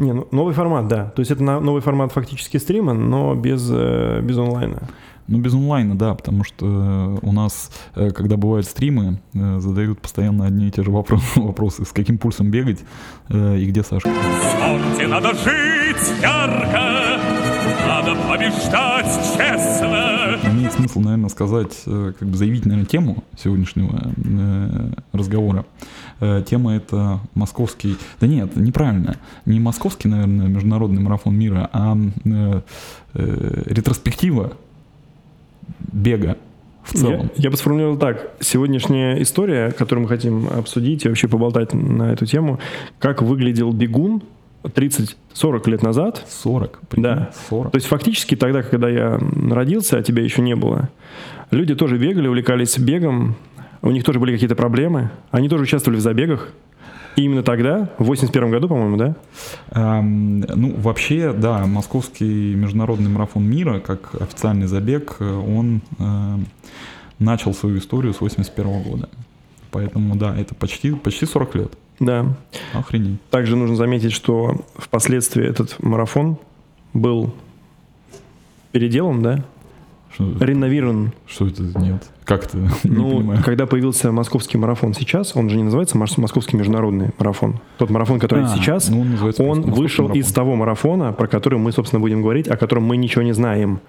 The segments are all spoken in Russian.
Не, ну, новый формат, да. То есть это новый формат фактически стрима, но без, э, без онлайна. Ну, без онлайна, да, потому что э, у нас, э, когда бывают стримы, задают постоянно одни и те же вопро- вопросы. С каким пульсом бегать и где Сашка? В надо жить ярко, надо побеждать честно. Имеет смысл, наверное, сказать, э, как бы заявить, наверное, тему сегодняшнего э, разговора. Э, Тема это московский... Да нет, неправильно. Не московский, наверное, международный марафон мира, а ретроспектива бега в целом. Я, я бы сформулировал так. Сегодняшняя история, которую мы хотим обсудить и вообще поболтать на эту тему, как выглядел бегун 30-40 лет назад. 40, прикинь, Да. 40. То есть фактически тогда, когда я родился, а тебя еще не было, люди тоже бегали, увлекались бегом, у них тоже были какие-то проблемы, они тоже участвовали в забегах. И именно тогда, в 81 году, по-моему, да? Эм, ну, вообще, да, московский международный марафон мира, как официальный забег, э, он э, начал свою историю с 81 года. Поэтому, да, это почти, почти 40 лет. Да. Охренеть. Также нужно заметить, что впоследствии этот марафон был переделан, да? Что, Реновирован. что это? Нет. Как это? Ну, понимаю. когда появился московский марафон сейчас, он же не называется мос- московский международный марафон. Тот марафон, который А, сейчас, ну, он он вышел марафон. из того марафона, про который мы, собственно, будем говорить, о котором мы ничего не знаем.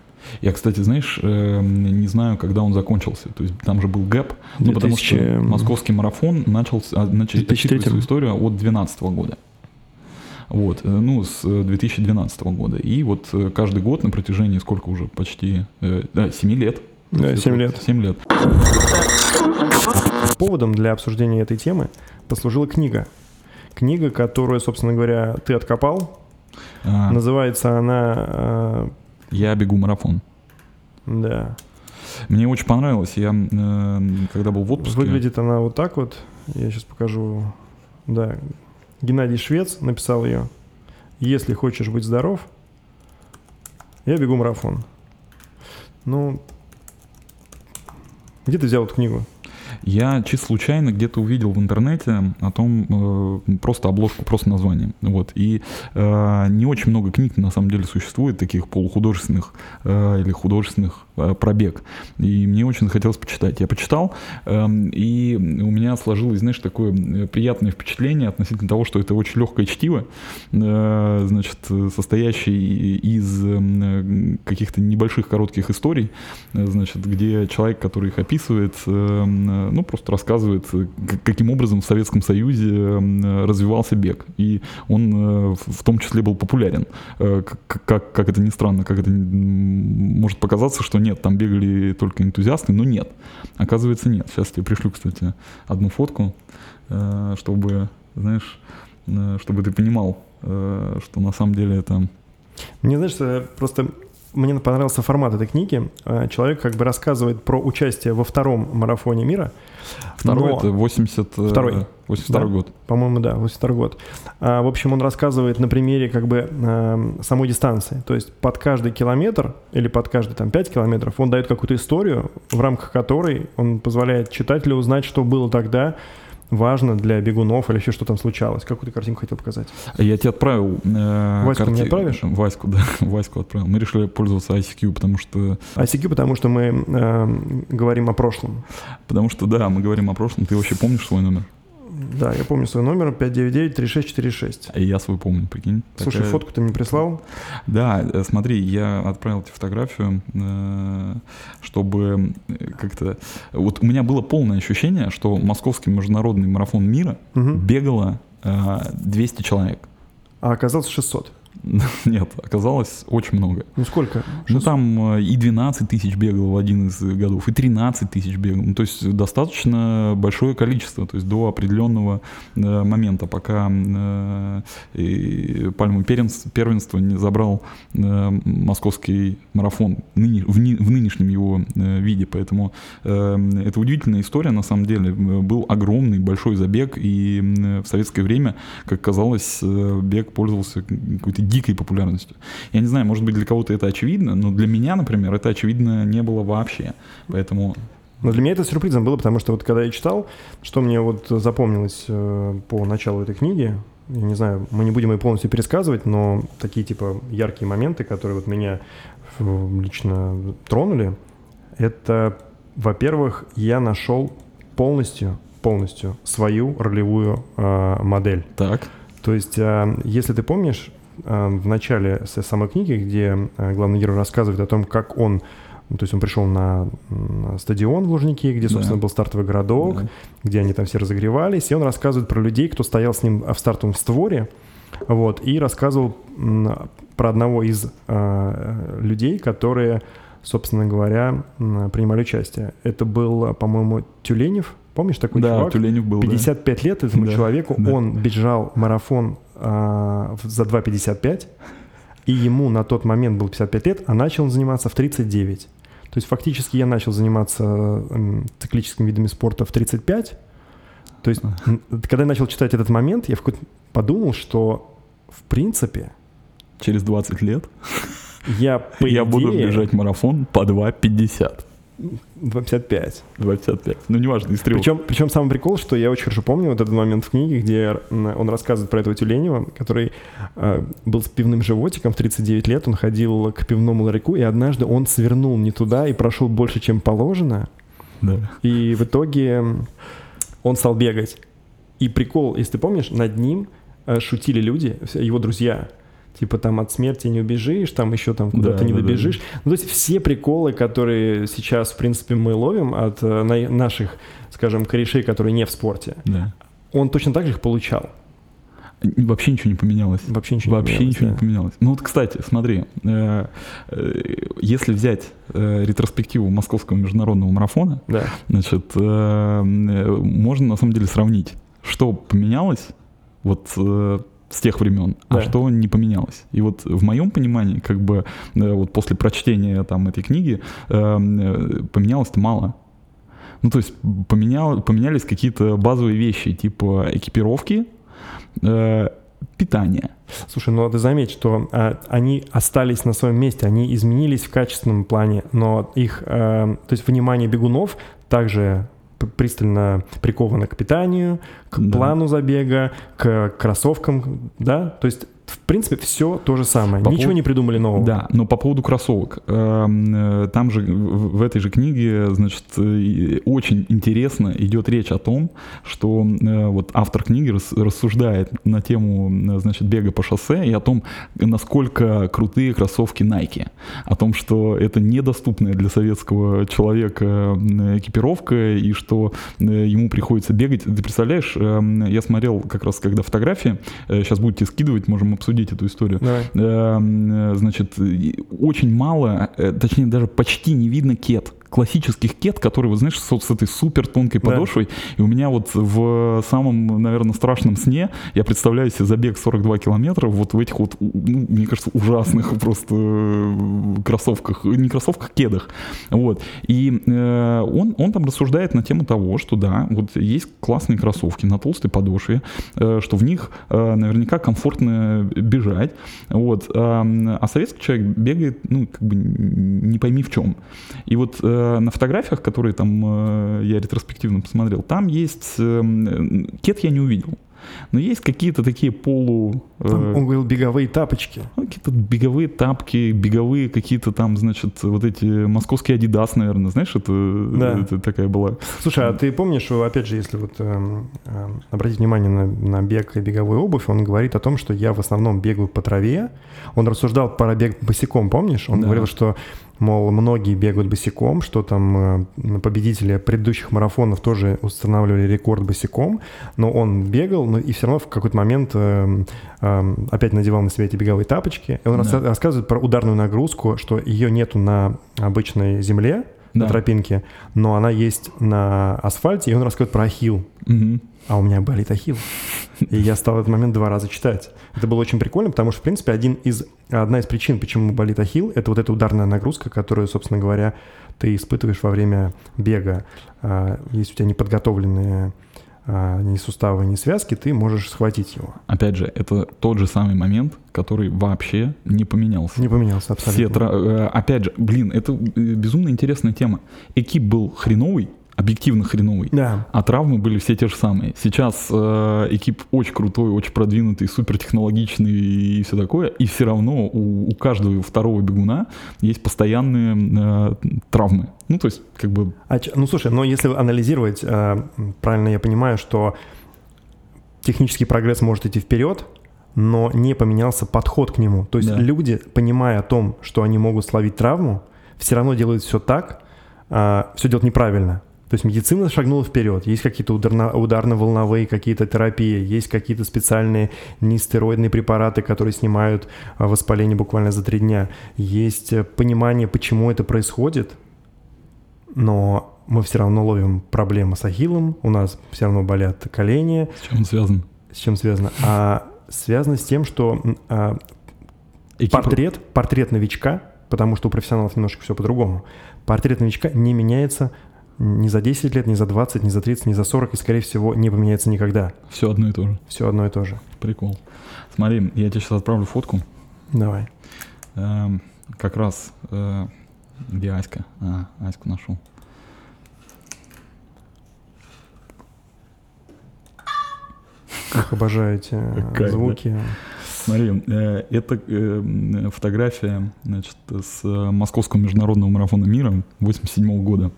Я, кстати, знаешь, э, не знаю, когда он закончился. То есть там же был гэп. Ну, потому что 2000, московский марафон начал, начал 2003. отсчитывать свою историю от 2012 года. Вот, э, ну, с э, 2012 года. И вот э, каждый год на протяжении сколько уже? Почти, э, да, 7 лет. Да, семь лет. 7 лет. Поводом для обсуждения этой темы послужила книга. Книга, которую, собственно говоря, ты откопал. А, Называется она... э, Я бегу марафон. да. Мне очень понравилось. Я, э, когда был в отпуске... Выглядит она вот так вот. Я сейчас покажу. Да. Геннадий Швец написал ее. Если хочешь быть здоров, я бегу марафон. Ну, где ты взял эту книгу? Я чисто случайно где-то увидел в интернете о том, э, просто обложку, просто название. Вот. И э, не очень много книг на самом деле существует, таких полухудожественных э, или художественных э, пробег. И мне очень захотелось почитать. Я почитал, э, и у меня сложилось, знаешь, такое э, приятное впечатление относительно того, что это очень легкое чтиво, э, значит, состоящее из э, каких-то небольших коротких историй, э, значит, где человек, который их описывает, э, ну, просто рассказывает, э, каким образом в Советском Союзе э, развивался бег. И он э, в том числе был популярен. Как, как, это ни странно, как это может показаться, что нет, там бегали только энтузиасты, но нет. Оказывается, нет. Сейчас я тебе пришлю, кстати, одну фотку, чтобы, знаешь, чтобы ты понимал, что на самом деле это... Мне, знаешь, просто мне понравился формат этой книги. Э, Человек как бы рассказывает про участие во втором марафоне мира. Второй Но- это 80, э, Второй. 82 Да. год. По-моему, да, 82 год. А, в общем, он рассказывает на примере как бы эм, самой дистанции. То есть под каждый километр или под каждый там 5 километров он дает какую-то историю, в рамках которой он позволяет читателю узнать, что было тогда важно для бегунов или еще что там случалось. Какую ты картинку хотел показать? Я тебе отправил... э, Ваську мне отправишь? Ваську, да, Ваську отправил. Мы решили пользоваться ICQ, потому что, ICQ, потому что мы эм, говорим о прошлом. потому что, да, мы говорим о прошлом. Ты вообще помнишь свой номер? Да, я помню свой номер 599-3646. А я свой помню, прикинь. Слушай, Такая- фотку ты мне прислал. Да, э, смотри, я отправил тебе фотографию, э, чтобы э, как-то... Вот у меня было полное ощущение, что московский международный марафон мира Мгм. бегало э, 200 человек. А оказалось 600. Нет, оказалось очень много. Ну сколько? Ну 600? там э, и 12 тысяч бегало в один из годов, и 13 тысяч бегало. Ну, то есть достаточно большое количество, то есть до определенного э, момента, пока э, и пальму первенс- первенства не забрал э, московский марафон ныне- в, ни- в нынешнем его э, виде. Поэтому э, это удивительная история, на самом деле. Э, Был огромный, большой забег, и в советское время, как казалось, э, бег пользовался какой-то дикой популярностью. Я не знаю, может быть, для кого-то это очевидно, но для меня, например, это очевидно не было вообще. Поэтому Но для меня это сюрпризом было, потому что вот когда я читал, что мне вот запомнилось э, по началу этой книги, я не знаю, мы не будем ее полностью пересказывать, но такие типа яркие моменты, которые вот меня лично тронули, это, во-первых, я нашел полностью, полностью свою ролевую э, модель. Так. То есть, э, если ты помнишь, в начале самой книги, где э, главный герой рассказывает о том, как он ну, то есть он пришел на, стадион в Лужники, где, собственно, да. был стартовый городок, да. где они там все разогревались, и он рассказывает про людей, кто стоял с ним в стартовом створе, вот, и рассказывал про одного из э, людей, которые, собственно говоря, принимали участие. Это был, по-моему, Тюленев, помнишь такой да, чувак? Тюленев был, 55 да. лет этому да, человеку, да. он бежал марафон э, за 2.55, и ему на тот момент было 55 лет, а начал он заниматься в 39. То есть фактически я начал заниматься циклическими видами спорта в 35. То есть, когда я начал читать этот момент, я подумал, что в принципе... Через 20 лет я, по я идее, буду бежать марафон по 2.50. 2.55. 2.55. Ну, неважно, из трех. Причем, причем самый прикол, что я очень хорошо помню вот этот момент в книге, где он рассказывает про этого Тюленева, который э, был с пивным животиком в 39 лет, он ходил к пивному ларьку, и однажды он свернул не туда и прошел больше, чем положено. Да. И в итоге он стал бегать. И прикол, если ты помнишь, над ним э, шутили люди, его друзья, типа там от смерти не убежишь, там еще там куда-то Да, не да, добежишь. Ну, то есть все приколы, которые сейчас, в принципе, мы ловим от э, на- наших, скажем, корешей, которые не в спорте, Да. он точно так же их получал. Вообще ничего не поменялось. Вообще ничего Вообще не поменялось, ничего да. не поменялось. Ну вот, кстати, смотри, э, э, если взять э, ретроспективу московского международного марафона, Да. значит, э, э, можно на самом деле сравнить, что поменялось вот с тех времен, а Да. что не поменялось. И вот в моем понимании, как бы э, вот после прочтения там этой книги э, э, поменялось-то мало. Ну, то есть поменял, поменялись какие-то базовые вещи, типа экипировки, э, питания. Слушай, ну ты заметь, что а, они остались на своем месте, они изменились в качественном плане, но их, э, то есть внимание бегунов также пристально приковано к питанию, к Да. плану забега, к кроссовкам, да, то есть в принципе все то же самое, По ничего поводу- не придумали нового. Да, но по поводу кроссовок. эм, э, Там же в этой же книге, значит, э, очень интересно идет речь о том, что э, вот автор книги рас- рассуждает на тему, значит, бега по шоссе и о том, насколько крутые кроссовки Nike. О том, что это недоступная для советского человека экипировка и что ему приходится бегать. Ты представляешь, эм, я смотрел как раз, когда фотографии, сейчас будете скидывать, можем обсудить эту историю. Давай. Эм, э, значит, очень мало, э, точнее даже почти не видно кет. Классических кет, которые, вот знаешь, с, с этой супер тонкой Да. подошвой. И у меня вот в самом, наверное, страшном сне я представляю себе забег 42 километра вот в этих вот, ну, мне кажется, ужасных просто э, кроссовках, не кроссовках, кедах. Вот. И э, он, он там рассуждает на тему того, что да, вот есть классные кроссовки на толстой подошве, э, что в них э, наверняка комфортно бежать. Вот. А, а советский человек бегает, ну, как бы не пойми в чем. И вот э, на фотографиях, которые там э, я ретроспективно посмотрел, там есть... э, кет я не увидел. Но есть какие-то такие полу... э, Там он говорил беговые тапочки. ну, какие-то беговые тапки, беговые какие-то там, значит, вот эти московские Адидас, наверное, знаешь, это, Да. это такая была. Слушай, а ты помнишь, опять же, если вот эм, эм, обратить внимание на, на бег и беговую обувь, он говорит о том, что я в основном бегаю по траве. Он рассуждал про бег босиком, помнишь? Он Да. говорил, что, мол, многие бегают босиком, что там э, победители предыдущих марафонов тоже устанавливали рекорд босиком, но он бегал, но и все равно в какой-то момент эм, эм, опять надевал на себя эти беговые тапочки. И он Да. рас- рассказывает про ударную нагрузку, что ее нету на обычной земле, на Да. тропинке, но она есть на асфальте, и он рассказывает про ахилл. Мгм. А у меня болит ахилл. И я стал этот момент два раза читать. Это было очень прикольно, потому что, в принципе, один из, одна из причин, почему болит ахилл, это вот эта ударная нагрузка, которую, собственно говоря, ты испытываешь во время бега. А, Если у тебя неподготовленные а, ни суставы, ни связки, ты можешь схватить его. Опять же, это тот же самый момент, который вообще не поменялся. Не поменялся Все абсолютно. тра- э, опять же, блин, это э, безумно интересная тема. Экип был хреновый, объективно хреновый. Да. А травмы были все те же самые. Сейчас э, экип очень крутой, очень продвинутый, супертехнологичный и все такое. И все равно у, у каждого второго бегуна есть постоянные э, травмы. Ну, то есть, как бы... А, ну, слушай, но если анализировать, э, правильно я понимаю, что технический прогресс может идти вперед, но не поменялся подход к нему. То есть Да. люди, понимая о том, что они могут словить травму, все равно делают все так, все делают неправильно. То есть медицина шагнула вперед. Есть какие-то ударно- ударно-волновые какие-то терапии, есть какие-то специальные нестероидные препараты, которые снимают а, воспаление буквально за три дня. Есть э, понимание, почему это происходит, но мы все равно ловим проблемы с ахиллом, у нас все равно болят колени, С чем он связан? с чем связано? А связано с тем, что а, Экип- портрет, портрет новичка, потому что у профессионалов немножко все по-другому, портрет новичка не меняется ни за 10 лет, ни за 20, ни за 30, ни за 40, и, скорее всего, не поменяется никогда. Все одно и то же. Все одно и то же. Прикол. Смотри, я тебе сейчас отправлю фотку. Давай. Эм, как раз э, где Аська? А, Аську нашел. Как обожаете э, Какая, да? звуки. Смотри, э, это э, фотография значит, с э, Московского международного марафона мира 87 года.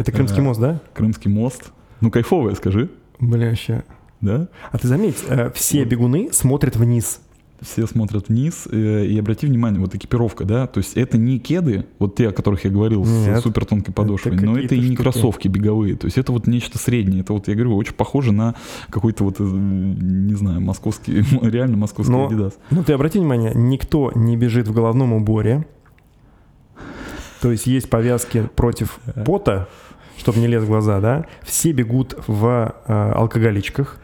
Это Крымский Э, мост, да? Крымский мост. Ну, кайфовая, скажи, Бля, вообще. да? А ты заметь, э, все бегуны смотрят вниз. Все смотрят вниз, э, и обрати внимание, вот экипировка, да, то есть это не кеды, вот те, о которых я говорил, Нет. с супер тонкой подошвой, Это но это и не штуки. кроссовки беговые, то есть это вот нечто среднее, это вот, я говорю, очень похоже на какой-то вот, не знаю, московский, реально московский Но- Адидас. Ну, ты обрати внимание, никто не бежит в головном уборе. То есть есть повязки против пота, чтобы не лез в глаза, да? Все бегут в э, алкоголичках.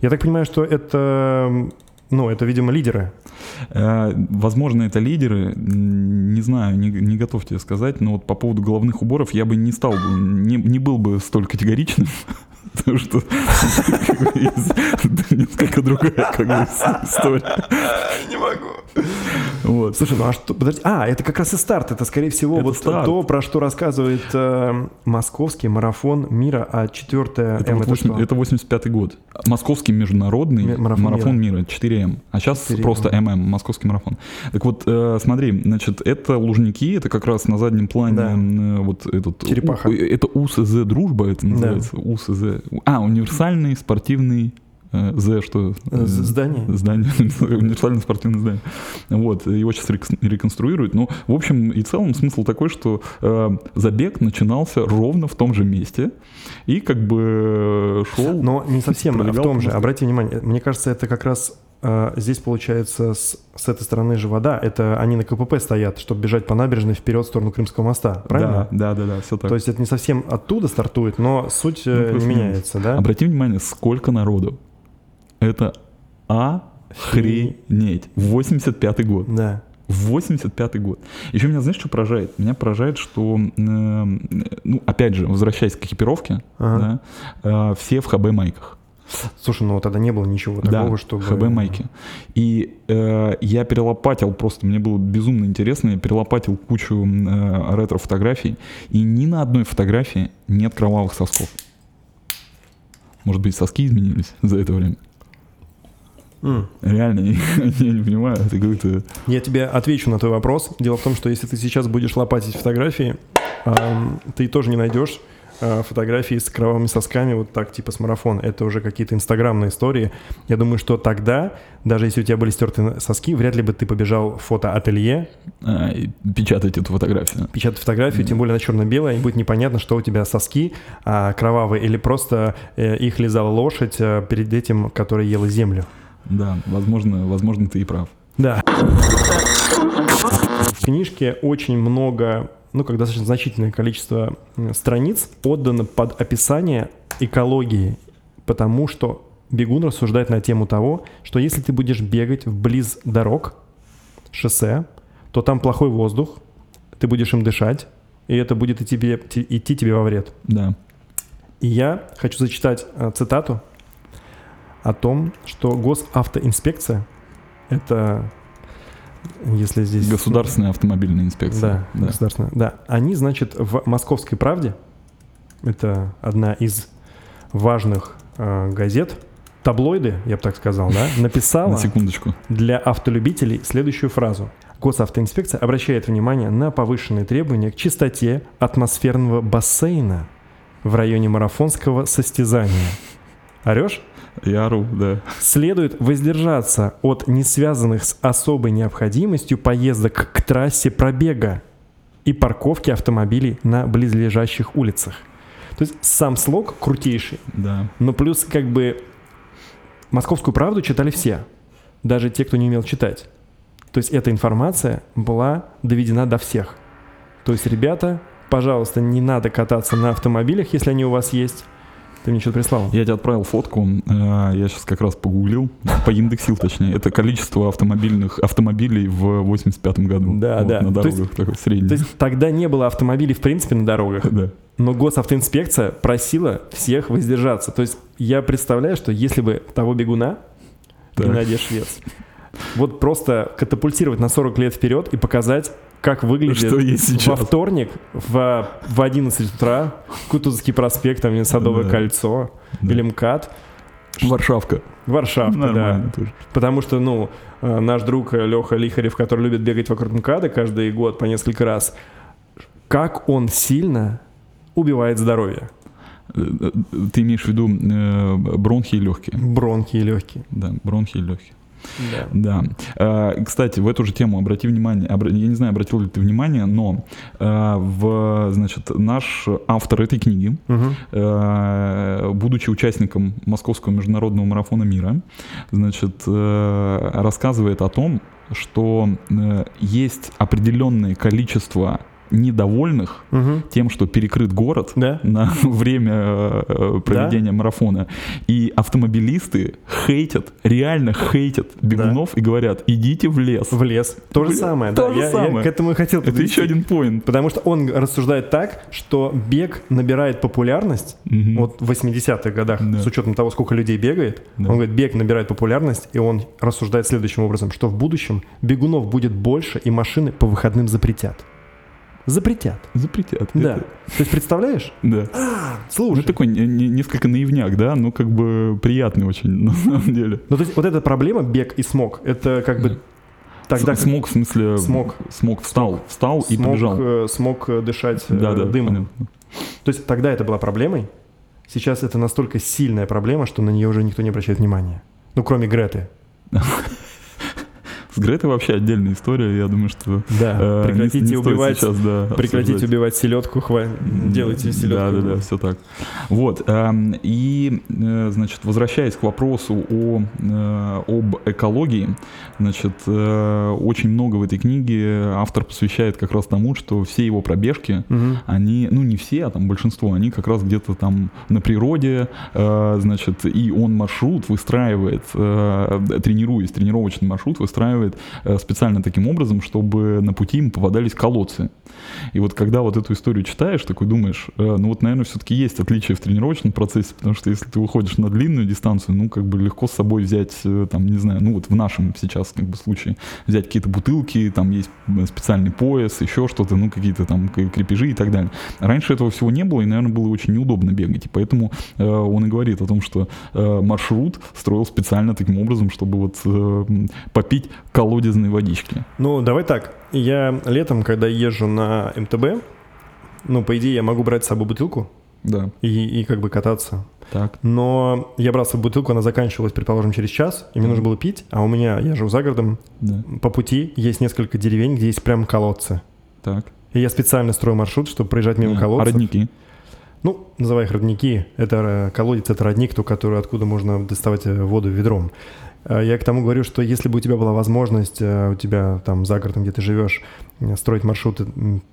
Я так понимаю, что это, ну, это, видимо, лидеры. Э, Возможно, это лидеры, не знаю, не, не готов тебе сказать, но вот по поводу головных уборов я бы не стал, не, не был бы столь категоричным, потому что несколько другая как бы, история. Не могу. Вот. Слушай, ну а что, подожди, а, это как раз и старт, это, скорее всего, Это вот старт. то, про что рассказывает э, московский марафон мира, а четвертое Это, М, вот это восемь- что? это 85-й год. Московский международный Ми- марафон марафон, мира. 4М. А сейчас 4М. просто ММ, московский марафон. Так вот, э, смотри, значит, это Лужники, это как раз на заднем плане Да. э, вот этот... Черепаха. у- это УСЗ «Дружба» это называется. УСЗ. А, универсальный спортивный э, З, что? Э, здание? Здание, универсальное спортивное здание. Вот, его сейчас реконструируют. Ну, в общем и целом смысл такой, что э, забег начинался ровно в том же месте и как бы шел... Но не совсем в Пролегал том же. просто. Обрати внимание, мне кажется, это как раз э, здесь получается с, с этой стороны же вода. Это они на КПП стоят, чтобы бежать по набережной вперед в сторону Крымского моста. Правильно? Да, да, да, да, все так. То есть это не совсем оттуда стартует, но суть э, Ну, не плюс-минус. меняется, да? Обрати внимание, сколько народу. Это охренеть. 85-й год. Да. 85-й год. Еще меня, знаешь, что поражает? Меня поражает, что, э, ну, опять же, возвращаясь к экипировке, Ага. да, э, все в ХБ-майках. Слушай, ну тогда не было ничего такого, да, чтобы... ХБ-майки. И э, я перелопатил просто, мне было безумно интересно, я перелопатил кучу э, ретро-фотографий, и ни на одной фотографии нет кровавых сосков. Может быть, соски изменились за это время? М. Реально, я, я не понимаю, это какой-то... Я тебе отвечу на твой вопрос. Дело в том, что если ты сейчас будешь лопатить фотографии, ам, ты тоже не найдешь фотографии с кровавыми сосками, вот так, типа с марафона. Это уже какие-то инстаграмные истории. Я думаю, что тогда, даже если у тебя были стерты соски, вряд ли бы ты побежал в фотоателье, а, и печатать эту фотографию. печатать фотографию, тем более на черно-белое, и будет непонятно, что у тебя соски а, кровавые, или просто э, их лизала лошадь а, перед этим, которая ела землю. Да, возможно, возможно, ты и прав. Да. В книжке очень много, ну, как достаточно значительное количество страниц отдано под описание экологии, потому что бегун рассуждает на тему того, что если ты будешь бегать вблиз дорог, шоссе, то там плохой воздух, ты будешь им дышать, и это будет идти идти тебе во вред. Да. И я хочу зачитать э, цитату о том, что госавтоинспекция это если здесь Государственная автомобильная инспекция. да, государственная, да, они значит в Московской правде это одна из важных э, газет, таблоиды, я бы так сказал, да, написала На секундочку. для автолюбителей следующую фразу. Госавтоинспекция обращает внимание на повышенные требования к чистоте атмосферного бассейна в районе марафонского состязания. Орешь? Я ору, да. Следует воздержаться от несвязанных с особой необходимостью поездок к трассе пробега и парковки автомобилей на близлежащих улицах. То есть сам слог крутейший, Да. но плюс как бы «Московскую правду» читали все, даже те, кто не умел читать. То есть эта информация была доведена до всех. То есть, ребята, пожалуйста, не надо кататься на автомобилях, если они у вас есть. Ты мне что-то прислал. Я тебе отправил фотку, э, я сейчас как раз погуглил, поиндексил точнее, это количество автомобильных автомобилей в 85 году. Да, Вот, да. На То есть- дорогах такой средний. То есть тогда не было автомобилей в принципе на дорогах, Да. но госавтоинспекция просила всех воздержаться. То есть я представляю, что если бы того бегуна, Так. Геннадия Швец, вот просто катапультировать на 40 лет вперед и показать, как выглядит Что есть во вторник в, в 11 утра Кутузовский проспект, там Садовое Да. кольцо, Да. или МКАД, Варшавка. Варшавка, да. Нормально тоже. Потому что, ну, э, наш друг Леха Лихарев, который любит бегать вокруг МКАДа каждый год по несколько раз, как он сильно убивает здоровье. Э, э, Ты имеешь в виду э, бронхи и легкие? Бронхи и легкие. Да, бронхи и легкие. Да. Да. Э, Кстати, в эту же тему обрати внимание, я не знаю, обратил ли ты внимание, но э, в, значит, наш автор этой книги, э, будучи участником Московского международного марафона мира, значит, рассказывает о том, что есть определенное количество недовольных Мгм. тем, что перекрыт город Да. на время э, проведения марафона. И автомобилисты хейтят, реально хейтят бегунов и говорят, идите в лес. В лес. То же Блин, самое, то да. же я, я самое. к этому и хотел Это подвести. еще один поинт. Потому что он рассуждает так, что бег набирает популярность. Мгм. Вот в 80-х годах, Да. с учетом того, сколько людей бегает, Да. он говорит, бег набирает популярность, и он рассуждает следующим образом, что в будущем бегунов будет больше, и машины по выходным запретят. Запретят. Запретят. Да. Это- То есть представляешь? да. Слушай. Ну, такой не- не- несколько наивняк, да, но как бы приятный очень, на самом деле. Ну, то есть вот эта проблема, бег и смог, это как бы тогда С- смог, в смысле... Смог. Смог встал, встал и смог, побежал. э, смог э, дышать э, Да, да, дымом. понятно. То есть тогда это была проблемой, сейчас это настолько сильная проблема, что на нее уже никто не обращает внимания. Ну, кроме Греты. С Гретой вообще отдельная история, я думаю, что... Да, э, не- прекратите не стоит убивать, сейчас, да, прекратите обсуждать. убивать селедку, хва... делайте селедку. Да, да, да, все так. Вот. эм, И, э, значит, возвращаясь к вопросу о, э, об экологии, значит, э, очень много в этой книге автор посвящает как раз тому, что все его пробежки, Мгм. они, ну не все, а там большинство, они как раз где-то там на природе, э, значит, и он маршрут выстраивает, э, тренируясь, тренировочный маршрут выстраивает э, специально таким образом, чтобы на пути ему попадались колодцы. И вот когда вот эту историю читаешь, такой думаешь, э, ну вот, наверное, все-таки есть отличие в тренировочном процессе, потому что если ты выходишь на длинную дистанцию, ну, как бы легко с собой взять, э, там, не знаю, ну вот в нашем сейчас как бы случае, взять какие-то бутылки, там есть специальный пояс, еще что-то, ну, какие-то там крепежи и так далее. Раньше этого всего не было, и, наверное, было очень неудобно бегать, и поэтому э, он и говорит о том, что э, маршрут строил специально таким образом, чтобы вот э, попить колодезной водички. Ну, давай так. Я летом, когда езжу на МТБ, ну, по идее, я могу брать с собой бутылку Да, и, и как бы кататься. так. Но я брал с собой бутылку, она заканчивалась, предположим, через час, и мне нужно было пить, а у меня, я живу за городом, Да, по пути есть несколько деревень, где есть прям колодцы. так. И я специально строю маршрут, чтобы проезжать мимо А, колодцев. родники. Ну, называй их родники. Это э, колодец, это родник, то, который, откуда можно доставать э, воду ведром. Э, Я к тому говорю, что если бы у тебя была возможность, э, у тебя там за городом, где ты живешь, э, строить маршруты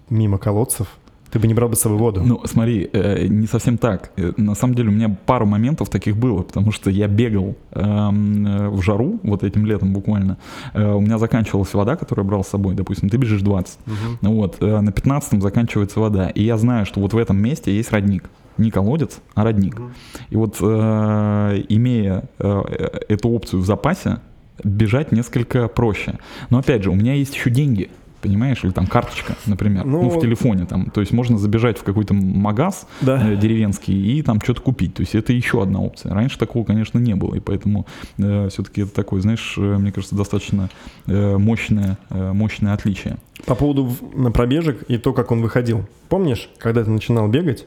мимо колодцев, ты бы не брал бы с собой воду. Ну, смотри, э, не совсем так. На самом деле у меня пару моментов таких было, потому что я бегал эм, э, в жару, вот этим летом буквально. Э, у меня заканчивалась вода, которую я брал с собой. Допустим, ты бежишь 20. Мгм. Ну Вот, э, на 15 заканчивается вода. И я знаю, что вот в этом месте есть родник. Не колодец, а родник. И вот, э, имея э, э, эту опцию в запасе, бежать несколько проще. Но опять же, у меня есть еще деньги. понимаешь, или там карточка, например, ну, Ну, в телефоне там, то есть можно забежать в какой-то магаз Да. э, деревенский и там что-то купить, то есть это еще одна опция. Раньше такого, конечно, не было, и поэтому все-таки это такое, знаешь, э, мне кажется, достаточно э, мощное, э, мощное отличие. По поводу на пробежек и то, как он выходил. Помнишь, когда ты начинал бегать,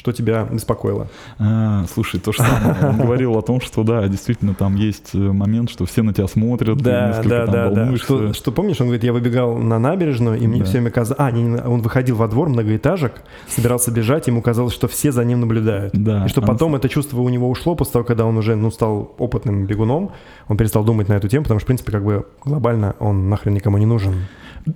что тебя беспокоило? А, слушай, то самое. Он говорил о том, что да, действительно, там есть э, момент, что все на тебя смотрят, Да, несколько да, там да, волнуешься. Что, что помнишь, он говорит, я выбегал на набережную, и мне Да. все время казалось... А, не, он выходил во двор многоэтажек, собирался бежать, ему казалось, что все за ним наблюдают. Да, и что потом это чувство у него ушло после того, когда он уже ну, стал опытным бегуном, он перестал думать на эту тему, потому что, в принципе, как бы глобально он нахрен никому не нужен.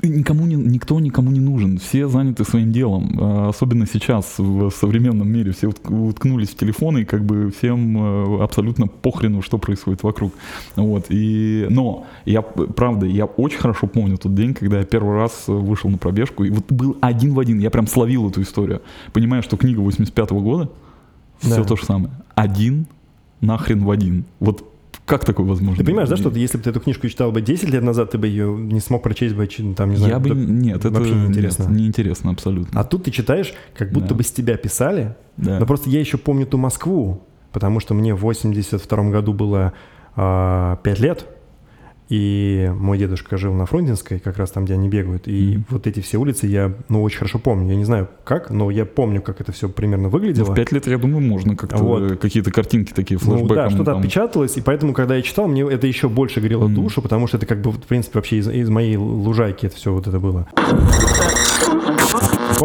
Никому не, никто никому не нужен, все заняты своим делом, А, особенно сейчас в современном мире, все утк- уткнулись в телефоны, и как бы всем э, абсолютно похрену, что происходит вокруг. Вот, и, но я, правда, я очень хорошо помню тот день, когда я первый раз вышел на пробежку, и вот был один в один, я прям словил эту историю, понимая, что книга 85 года, все Да. то же самое, один нахрен в один, вот как такое возможно? Ты понимаешь, да, что если бы ты эту книжку читал бы 10 лет назад, ты бы ее не смог прочесть бы, там, не знаю. Я бы... Нет, это вообще не интересно. Нет, неинтересно абсолютно. А тут ты читаешь, как будто Да. бы с тебя писали, Да. но просто я еще помню ту Москву, потому что мне в 82 году было 5 лет, и мой дедушка жил на Фрунзенской, как раз там, где они бегают, и Мгм. вот эти все улицы я, ну, очень хорошо помню. Я не знаю как, но я помню, как это все примерно выглядело. Ну, В пять лет, я думаю, можно как-то Вот. какие-то картинки такие Ну флешбеком. да, что-то там. отпечаталось, и поэтому, когда я читал, мне это еще больше грело Мгм. душу, потому что это как бы, в принципе, вообще из, из моей лужайки это все вот это было.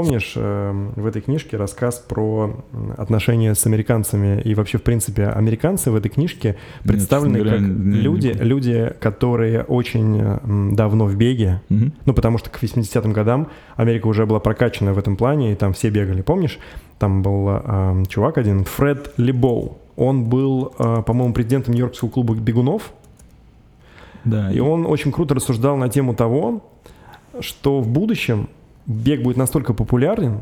Помнишь, э, в этой книжке рассказ про отношения с американцами и вообще, в принципе, американцы в этой книжке представлены честно как говоря, не- не люди, люди, которые очень давно в беге, Мгм. ну, потому что к 80-м годам Америка уже была прокачана в этом плане, и там все бегали. Помнишь, там был э, чувак один, Фред Лебоу. Он был, э, по-моему, президентом Нью-Йоркского клуба бегунов, Да, и он очень круто рассуждал на тему того, что в будущем бег будет настолько популярен,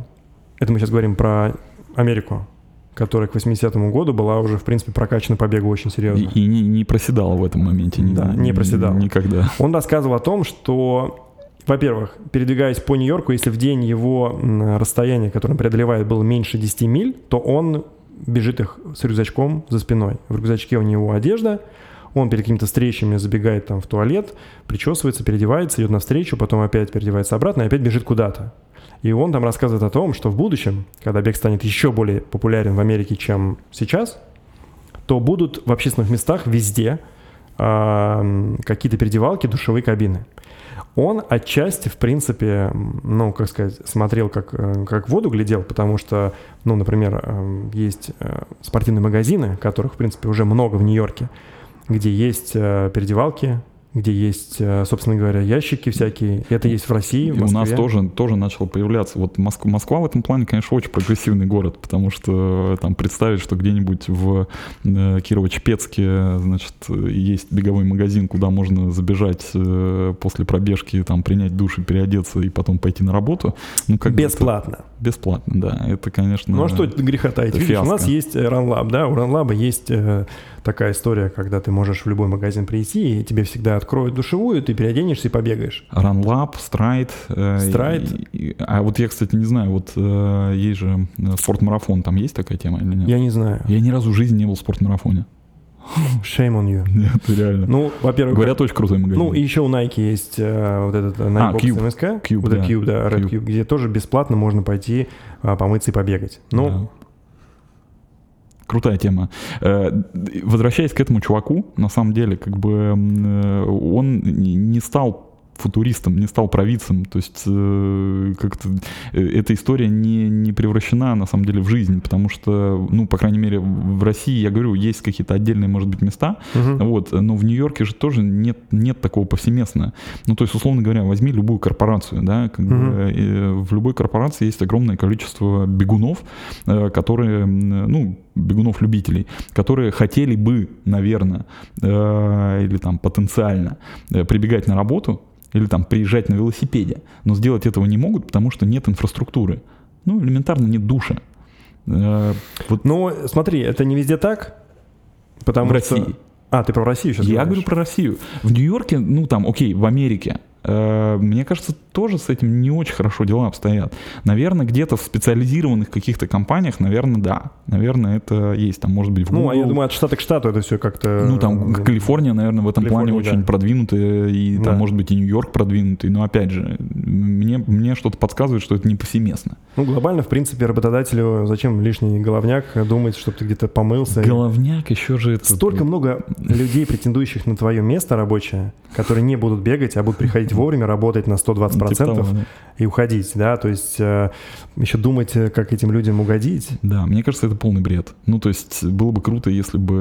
это мы сейчас говорим про Америку, которая к 80-му году была уже, в принципе, прокачана по бегу очень серьезно. и, и не, не проседал в этом моменте. ни- Да, не проседал. Никогда. Он рассказывал о том, что, во-первых, передвигаясь по Нью-Йорку, если в день его расстояние, которое он преодолевает, было меньше 10 миль, то он бежит их с рюкзачком за спиной. В рюкзачке у него одежда, он перед какими-то встречами забегает там в туалет, причесывается, переодевается, идет навстречу, потом опять переодевается обратно и опять бежит куда-то. И он там рассказывает о том, что в будущем, когда бег станет еще более популярен в Америке, чем сейчас, то будут в общественных местах везде м, какие-то переодевалки, душевые кабины. Он отчасти, в принципе, ну, как сказать, смотрел, как, э, как в воду глядел, потому что, ну, например, э, есть э, спортивные магазины, которых, в принципе, уже много в Нью-Йорке, где есть э, переодевалки, где есть, э, собственно говоря, ящики всякие. Это есть в России, в И у нас тоже, тоже начало появляться. Вот Моск- Москва в этом плане, конечно, очень прогрессивный город, потому что э, там представить, что где-нибудь в э, Кирово-Чепецке, значит, есть беговой магазин, куда можно забежать после пробежки, там, принять душ и переодеться, и потом пойти на работу. Ну, как бы это- Бесплатно. Бесплатно, да. Это, конечно... Ну а что греха таить? Видишь, у нас есть RunLab, да, у RunLab есть такая история, когда ты можешь в любой магазин прийти, и тебе всегда откроют душевую, ты переоденешься и побегаешь. RunLab, Stride. э, Stride. а вот я, кстати, не знаю, вот э, есть же э, спортмарафон, там есть такая тема или нет? Я не знаю. Я ни разу в жизни не был в спортмарафоне. Shame on you. Нет, реально. Ну, во-первых, Говорят, очень крутой магазин. ну и еще у Nike есть э, вот этот э, А, Nike Box Cube. MSK, Cube, вот да. Cube, да, Red Cube. Cube, где тоже бесплатно можно пойти а, помыться и побегать. Ну, Да. Крутая тема. Э, Возвращаясь к этому чуваку, на самом деле, как бы э, он не стал футуристом, не стал провидцем, то есть э, как-то э, эта история не, не превращена на самом деле в жизнь, потому что, ну, по крайней мере, в России, я говорю, есть какие-то отдельные, может быть, места, мгм. вот, но в Нью-Йорке же тоже нет, нет такого повсеместно. Ну, то есть, условно говоря, возьми любую корпорацию, да, как бы, Мгм. э, в любой корпорации есть огромное количество бегунов, э, которые, м, ну, бегунов-любителей, которые хотели бы, наверное, э, или там потенциально э, прибегать на работу, или там приезжать на велосипеде, но сделать этого не могут, потому что нет инфраструктуры. Ну, элементарно нет душа. Э, Вот Ну, смотри, это не везде так, потому в что... России. А, ты про Россию сейчас Я говоришь? говорю про Россию. В Нью-Йорке, ну там, окей, в Америке, мне кажется, тоже с этим не очень хорошо дела обстоят. Наверное, где-то в специализированных каких-то компаниях, наверное, да. Наверное, это есть. Там, может быть, в Google. Ну, а я думаю, от штата к штату это все как-то... Ну, там э, Калифорния, наверное, в этом Калифорния, плане очень да. продвинутая, и Да. там, может быть, и Нью-Йорк продвинутый. Но, опять же, мне, мне что-то подсказывает, что это не повсеместно. Ну, глобально, в принципе, работодателю зачем лишний головняк думать, чтобы ты где-то помылся. Головняк еще же это... Столько много людей, претендующих на твое место рабочее, которые не будут бегать, а будут приходить вовремя, работать на 120% Типа того, да. и уходить, да, то есть э, еще думать, э, как этим людям угодить. Да, мне кажется, это полный бред. Ну, то есть было бы круто, если бы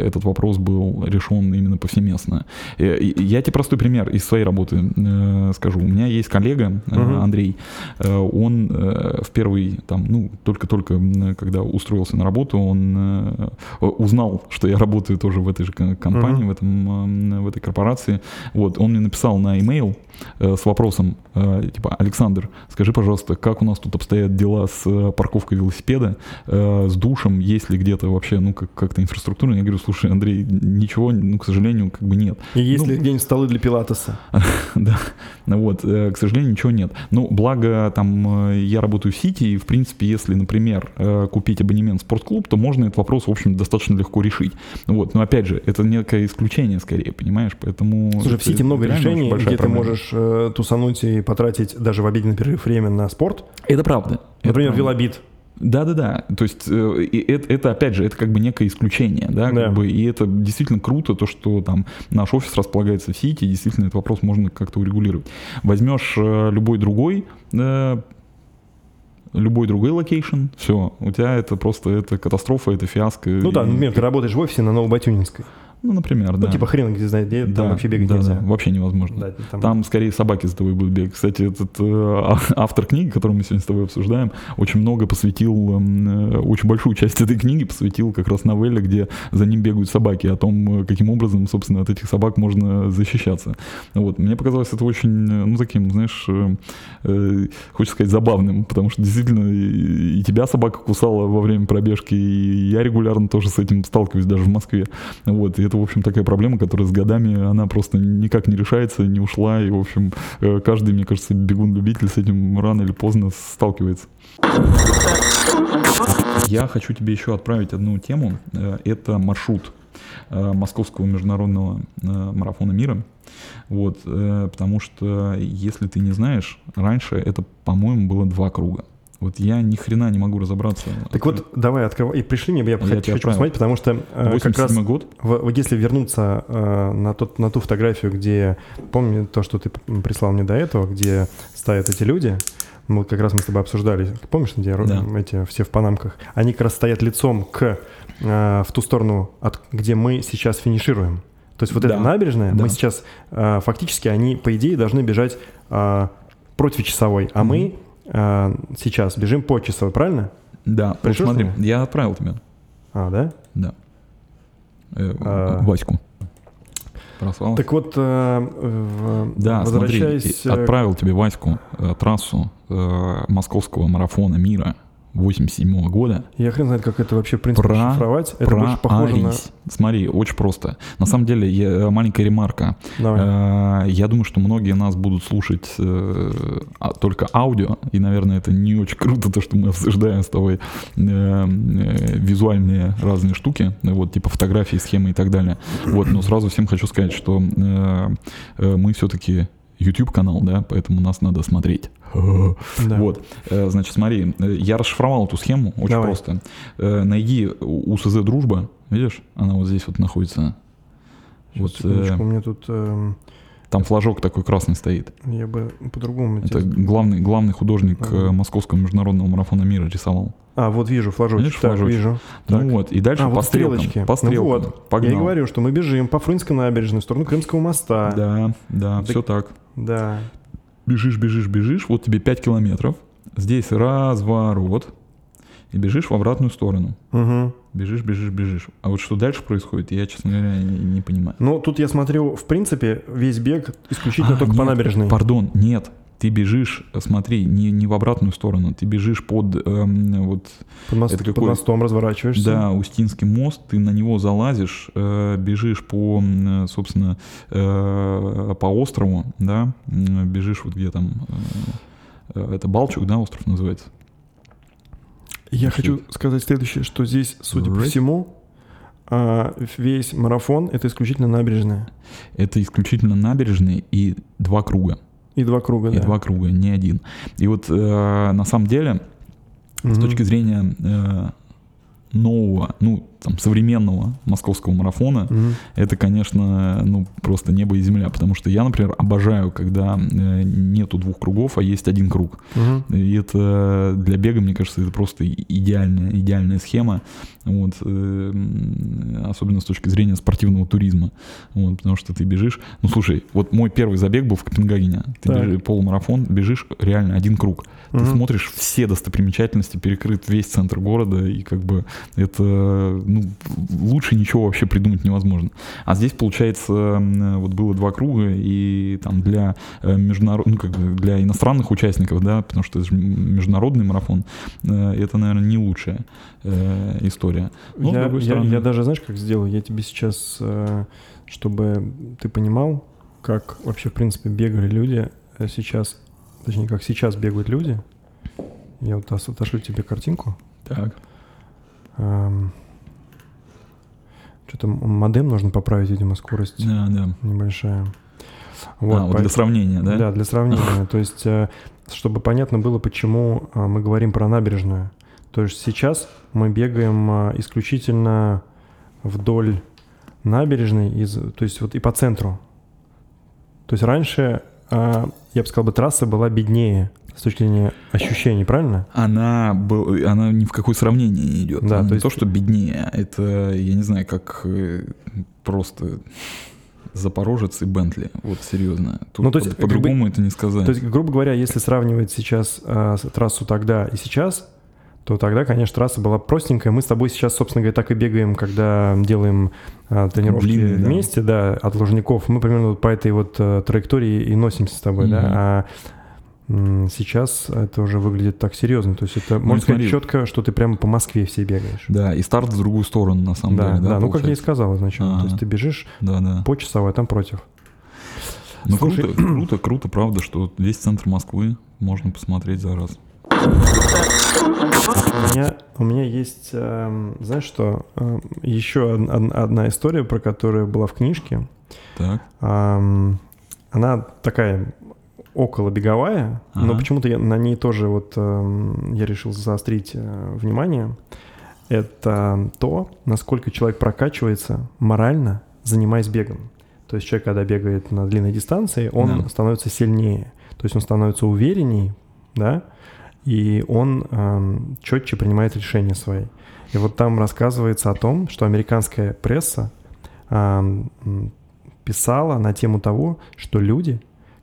этот вопрос был решен именно повсеместно. Э, Я тебе простой пример из своей работы э, скажу. У меня есть коллега э, Мгм. Андрей. Э, Он э, в первый, там, ну, только-только, когда устроился на работу, он э, узнал, что я работаю тоже в этой же ко- компании, Мгм. в, этом, э, в этой корпорации. Вот, он мне написал на e-mail э, с вопросом, э, типа, Александр, скажи, пожалуйста, как у нас тут обстоят дела с э, парковкой велосипеда, э, с душем, есть ли где-то вообще, ну, как- как-то инфраструктура? Я говорю, слушай, Андрей, ничего, ну, к сожалению, как бы нет. И есть Ну, ли где-нибудь столы для пилатеса? да, ну вот, к сожалению, ничего нет. Ну, благо, там, я работаю в Сити, и, в принципе, если, например, купить абонемент в спортклуб, то можно этот вопрос, в общем, достаточно легко решить. Вот, но, опять же, это некое исключение, скорее, понимаешь, поэтому... Слушай, в Сити много решений, где ты проблема. Можешь э, тусануть и потратить даже в обеденный перерыв время на спорт. Это правда. Это Например, правда. велобит. Да-да-да, то есть э, это, это, опять же, это как бы некое исключение, да, как Да. бы, и это действительно круто, то, что там наш офис располагается в Сити, действительно этот вопрос можно как-то урегулировать. Возьмешь э, любой другой, э, любой другой location, все, у тебя это просто, это катастрофа, это фиаско. Ну да, и- например, ты работаешь в офисе на Новобатюнинской. Ну, например, да. Ну, типа хрен где знает, где там Да, вообще бегать да, нельзя. да, вообще невозможно. Да, там- Там скорее собаки за тобой будут бегать. Кстати, этот э, а- автор книги, которую мы сегодня с тобой обсуждаем, очень много посвятил, эм, э, очень большую часть этой книги посвятил как раз новелле, где за ним бегают собаки, о том, э, каким образом, собственно, от этих собак можно защищаться. Вот. Мне показалось это очень, э, ну, таким, знаешь, э, э, хочется сказать, забавным, потому что действительно и, и тебя собака кусала во время пробежки, и я регулярно тоже с этим сталкиваюсь даже в Москве. Вот, и это, в общем, такая проблема, которая с годами, она просто никак не решается, не ушла, и, в общем, э, каждый, мне кажется, бегун-любитель с этим рано или поздно сталкивается. Я хочу тебе еще отправить одну тему. Э, Это маршрут э, Московского международного марафона мира. Вот, потому что, если ты не знаешь, раньше это, по-моему, было два круга. Вот я ни хрена не могу разобраться. Так вот, давай открывай. И пришли мне, я, Я хочу, отправил. посмотреть, потому что э, как раз 87 год. в- если вернуться э, на, тот, на ту фотографию, где, помню то, что ты прислал мне до этого, где стоят эти люди, мы как раз мы с тобой обсуждали, помнишь, где Да. эти все в панамках, они как раз стоят лицом к, э, в ту сторону, от, где мы сейчас финишируем. То есть вот Да. эта набережная, Да. мы сейчас, э, фактически, они, по идее, должны бежать э, против часовой, а мы э, сейчас бежим по часовой, правильно? Да, вот Пришлешь смотри, я отправил тебе. А, да? Да. Э, А. Ваську. Прослал. Так вот, э, в- Да, смотри, возвращаясь... и э, отправил тебе Ваську э, трассу э, московского марафона мира 87 года. Я хрен знает, как это вообще, в принципе, Про- шифровать. Это больше похоже на... Смотри, очень просто. На самом деле, я- маленькая ремарка. Давай. Э, Я думаю, что многие нас будут слушать э, а- только аудио, и, наверное, это не очень круто, то, что мы обсуждаем с тобой э, э, визуальные разные штуки, вот, типа фотографии, схемы и так далее. Вот, но сразу всем хочу сказать, что э, э, мы все-таки YouTube-канал, да, поэтому нас надо смотреть. Да. Вот, э, значит, смотри, э, я расшифровал эту схему очень Давай. просто. Э, Найди УСЗ «Дружба», видишь, она вот здесь вот находится. Сейчас, Вот, э, у меня тут... эм, Там флажок такой красный стоит. я бы по-другому... Это главный, главный художник Ага. э, Московского международного марафона мира рисовал. А, вот вижу флажочек. Видишь так, флажочек? вижу. Так. Ну вот, и дальше А, по вот стрелкам. стрелочки. По Ну стрелкам. вот, Погнал. Я и говорю, что мы бежим по Фрунзенской набережной в сторону Крымского моста. Да, да, Так- все так. Да. Бежишь, бежишь, бежишь, вот тебе 5 километров. Здесь разворот. И бежишь в обратную сторону. Мгм. Бежишь, бежишь, бежишь. А вот что дальше происходит, я, честно говоря, не, не понимаю. Ну, тут я смотрю, в принципе, весь бег исключительно А, только по нет, набережной. Пардон, нет. Ты бежишь, смотри, не, не в обратную сторону, ты бежишь под эм, вот... Под, мост, это под какой- мостом разворачиваешься. Да, Устинский мост, ты на него залазишь, э, бежишь по, м, собственно, э, по острову, да, бежишь вот где там, э, э, это Балчук, да, остров называется? Я хочу сказать следующее, что здесь, судя по Right. всему, а, весь марафон — это исключительно набережная. Это исключительно набережные и два круга. И два круга, И да. два круга, не один. И вот э, на самом деле, с Мгм. точки зрения э, нового, ну, там, современного московского марафона, Мгм. это, конечно, ну, просто небо и земля, потому что я, например, обожаю, когда э, нету двух кругов, а есть один круг. Мгм. И это для бега, мне кажется, это просто идеальная, идеальная схема, вот, э, особенно с точки зрения спортивного туризма, вот, потому что ты бежишь, ну, слушай, вот мой первый забег был в Копенгагене, ты Так. бежи- полумарафон, бежишь реально один круг, ты Мгм. смотришь все достопримечательности, перекрыт весь центр города, и как бы это, ну, лучше ничего вообще придумать невозможно. А здесь, получается, вот было два круга, и там для э, международ... ну, как бы для иностранных участников, да, потому что это же международный марафон, э, это, наверное, не лучшая э, история. Но, я, я- стороны- я даже, знаешь, как сделаю? Я тебе сейчас, чтобы ты понимал, как вообще, в принципе, бегали люди сейчас, точнее, как сейчас бегают люди. Я вот отошлю тебе картинку. Так. Что-то модем нужно поправить, видимо, скорость Да, да. небольшая. а, вот по- для сравнения, да? Да, для сравнения. То есть, э, чтобы понятно было, почему э, мы говорим про набережную. То есть сейчас мы бегаем э, исключительно вдоль набережной, из, то есть вот и по центру. То есть раньше, я бы сказал, бы трасса была беднее с точки зрения ощущений, правильно? Она, был, она ни в какое сравнение не идет. Да, Она то не есть- то, что беднее, это, я не знаю, как э, просто Запорожец и Бентли. Вот серьезно. Тут Ну, то есть, по-другому это не сказать. То есть, грубо говоря, если сравнивать сейчас э, трассу тогда и сейчас, то тогда, конечно, трасса была простенькая. Мы с тобой сейчас, собственно говоря, так и бегаем, когда делаем э, тренировки Длинные, да. вместе, да, от Лужников. Мы примерно вот по этой вот э, траектории и носимся с тобой, Мгм. да. А сейчас это уже выглядит так серьезно. То есть это, можно сказать, смотри. четко, что ты прямо по Москве все бегаешь. Да, и старт в другую сторону, на самом Да, деле. да, ну как я и сказал изначально. То Ага. есть ты бежишь Да, да. по часовой, а там против. Ну Слушай- круто, круто, круто, правда, что весь центр Москвы можно посмотреть за раз. У меня, у меня есть, эм, знаешь что, эм, еще од- од- одна история, про которую была в книжке. Так, Ам, Она такая около беговая, но Ага. почему-то я на ней тоже вот эм, я решил заострить э, внимание. Это то, насколько человек прокачивается морально, занимаясь бегом. То есть человек, когда бегает на длинной дистанции, он Да. становится сильнее. То есть он становится уверенней, да, и он эм, четче принимает решения свои. И вот там рассказывается о том, что американская пресса м, писала на тему того, что люди,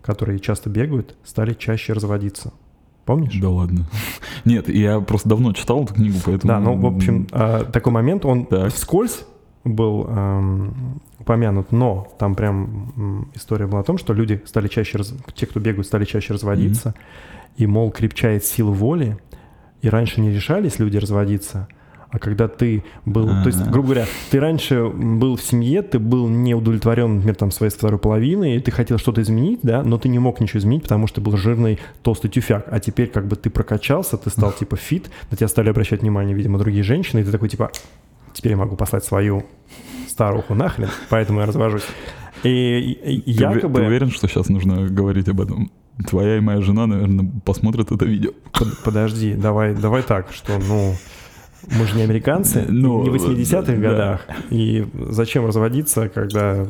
которые часто бегают, стали чаще разводиться. Помнишь? да ладно. Нет, я просто давно читал эту книгу, поэтому... Да, ну, в общем, а, такой момент, он Так. вскользь был ам, упомянут, но там прям история была о том, что люди стали чаще, раз- те, кто бегают, стали чаще разводиться, и, мол, крепчает сила воли, и раньше не решались люди разводиться, а когда ты был, то есть, грубо говоря, ты раньше был в семье, ты был не удовлетворен, например, там, своей второй половиной, и ты хотел что-то изменить, да, но ты не мог ничего изменить, потому что был жирный толстый тюфяк, а теперь как бы ты прокачался, ты стал типа fit, на тебя стали обращать внимание, видимо, другие женщины, и ты такой типа, теперь я могу послать свою старуху нахрен, поэтому я развожусь. И, и- Ты, якобы... ты уверен, что сейчас нужно говорить об этом? Твоя и моя жена, наверное, посмотрят это видео. Под- Подожди, давай, давай так, что, ну, мы же не американцы, Ну, не в 80-х да. годах. И зачем разводиться, когда,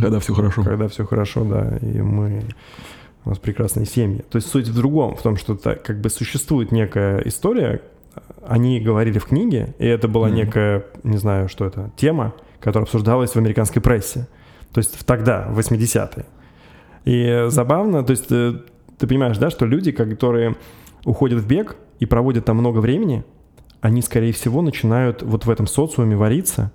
Когда все хорошо. когда все хорошо, да, и мы у нас прекрасные семьи. То есть суть в другом, в том, что так, как бы существует некая история, они говорили в книге, и это была Мгм. некая, не знаю, что это, тема, которая обсуждалась в американской прессе. То есть тогда, в 80-е. И забавно, то есть э, ты понимаешь, да, что люди, которые уходят в бег и проводят там много времени, они, скорее всего, начинают вот в этом социуме вариться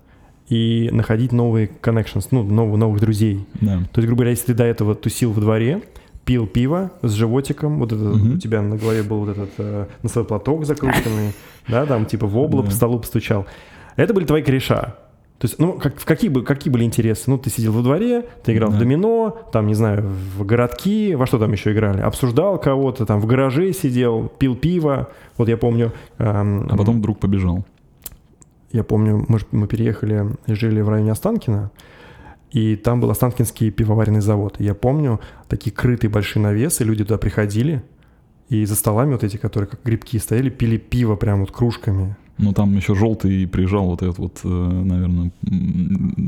и находить новые connections, ну, новых, новых друзей. Да. То есть, грубо говоря, если ты до этого тусил в дворе, пил пиво с животиком, вот это Мгм. у тебя на голове был вот этот э, носовой платок закрученный, да, там типа в облако по Да. столу постучал. Это были твои кореша. То есть, ну, как, в какие, бы, какие были интересы? Ну, ты сидел во дворе, ты играл в Да. домино, там, не знаю, в городки, во что там еще играли? Обсуждал кого-то, там, в гараже сидел, пил пиво. Вот я помню... эм, А потом вдруг побежал. я помню, мы, мы переехали жили в районе Останкина, и там был Останкинский пивоваренный завод. И я помню такие крытые большие навесы, люди туда приходили, и за столами вот эти, которые как грибки стояли, пили пиво прям вот кружками. Ну, там еще желтый приезжал вот этот вот, наверное,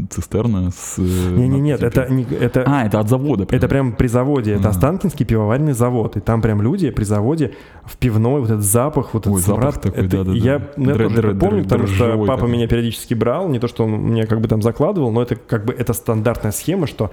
цистерна с... э, Не-не-нет, надписью это, не, это, А, это от завода. это прям при заводе, это Да. Останкинский пивоваренный завод, и там прям люди при заводе в пивной, вот этот запах, вот этот Ой, запах смрад, такой, это да-да-да. Я, ну, я Др- тоже это др- помню, др- потому что папа такой. меня периодически брал, не то, что он мне как бы там закладывал, но это как бы это стандартная схема, что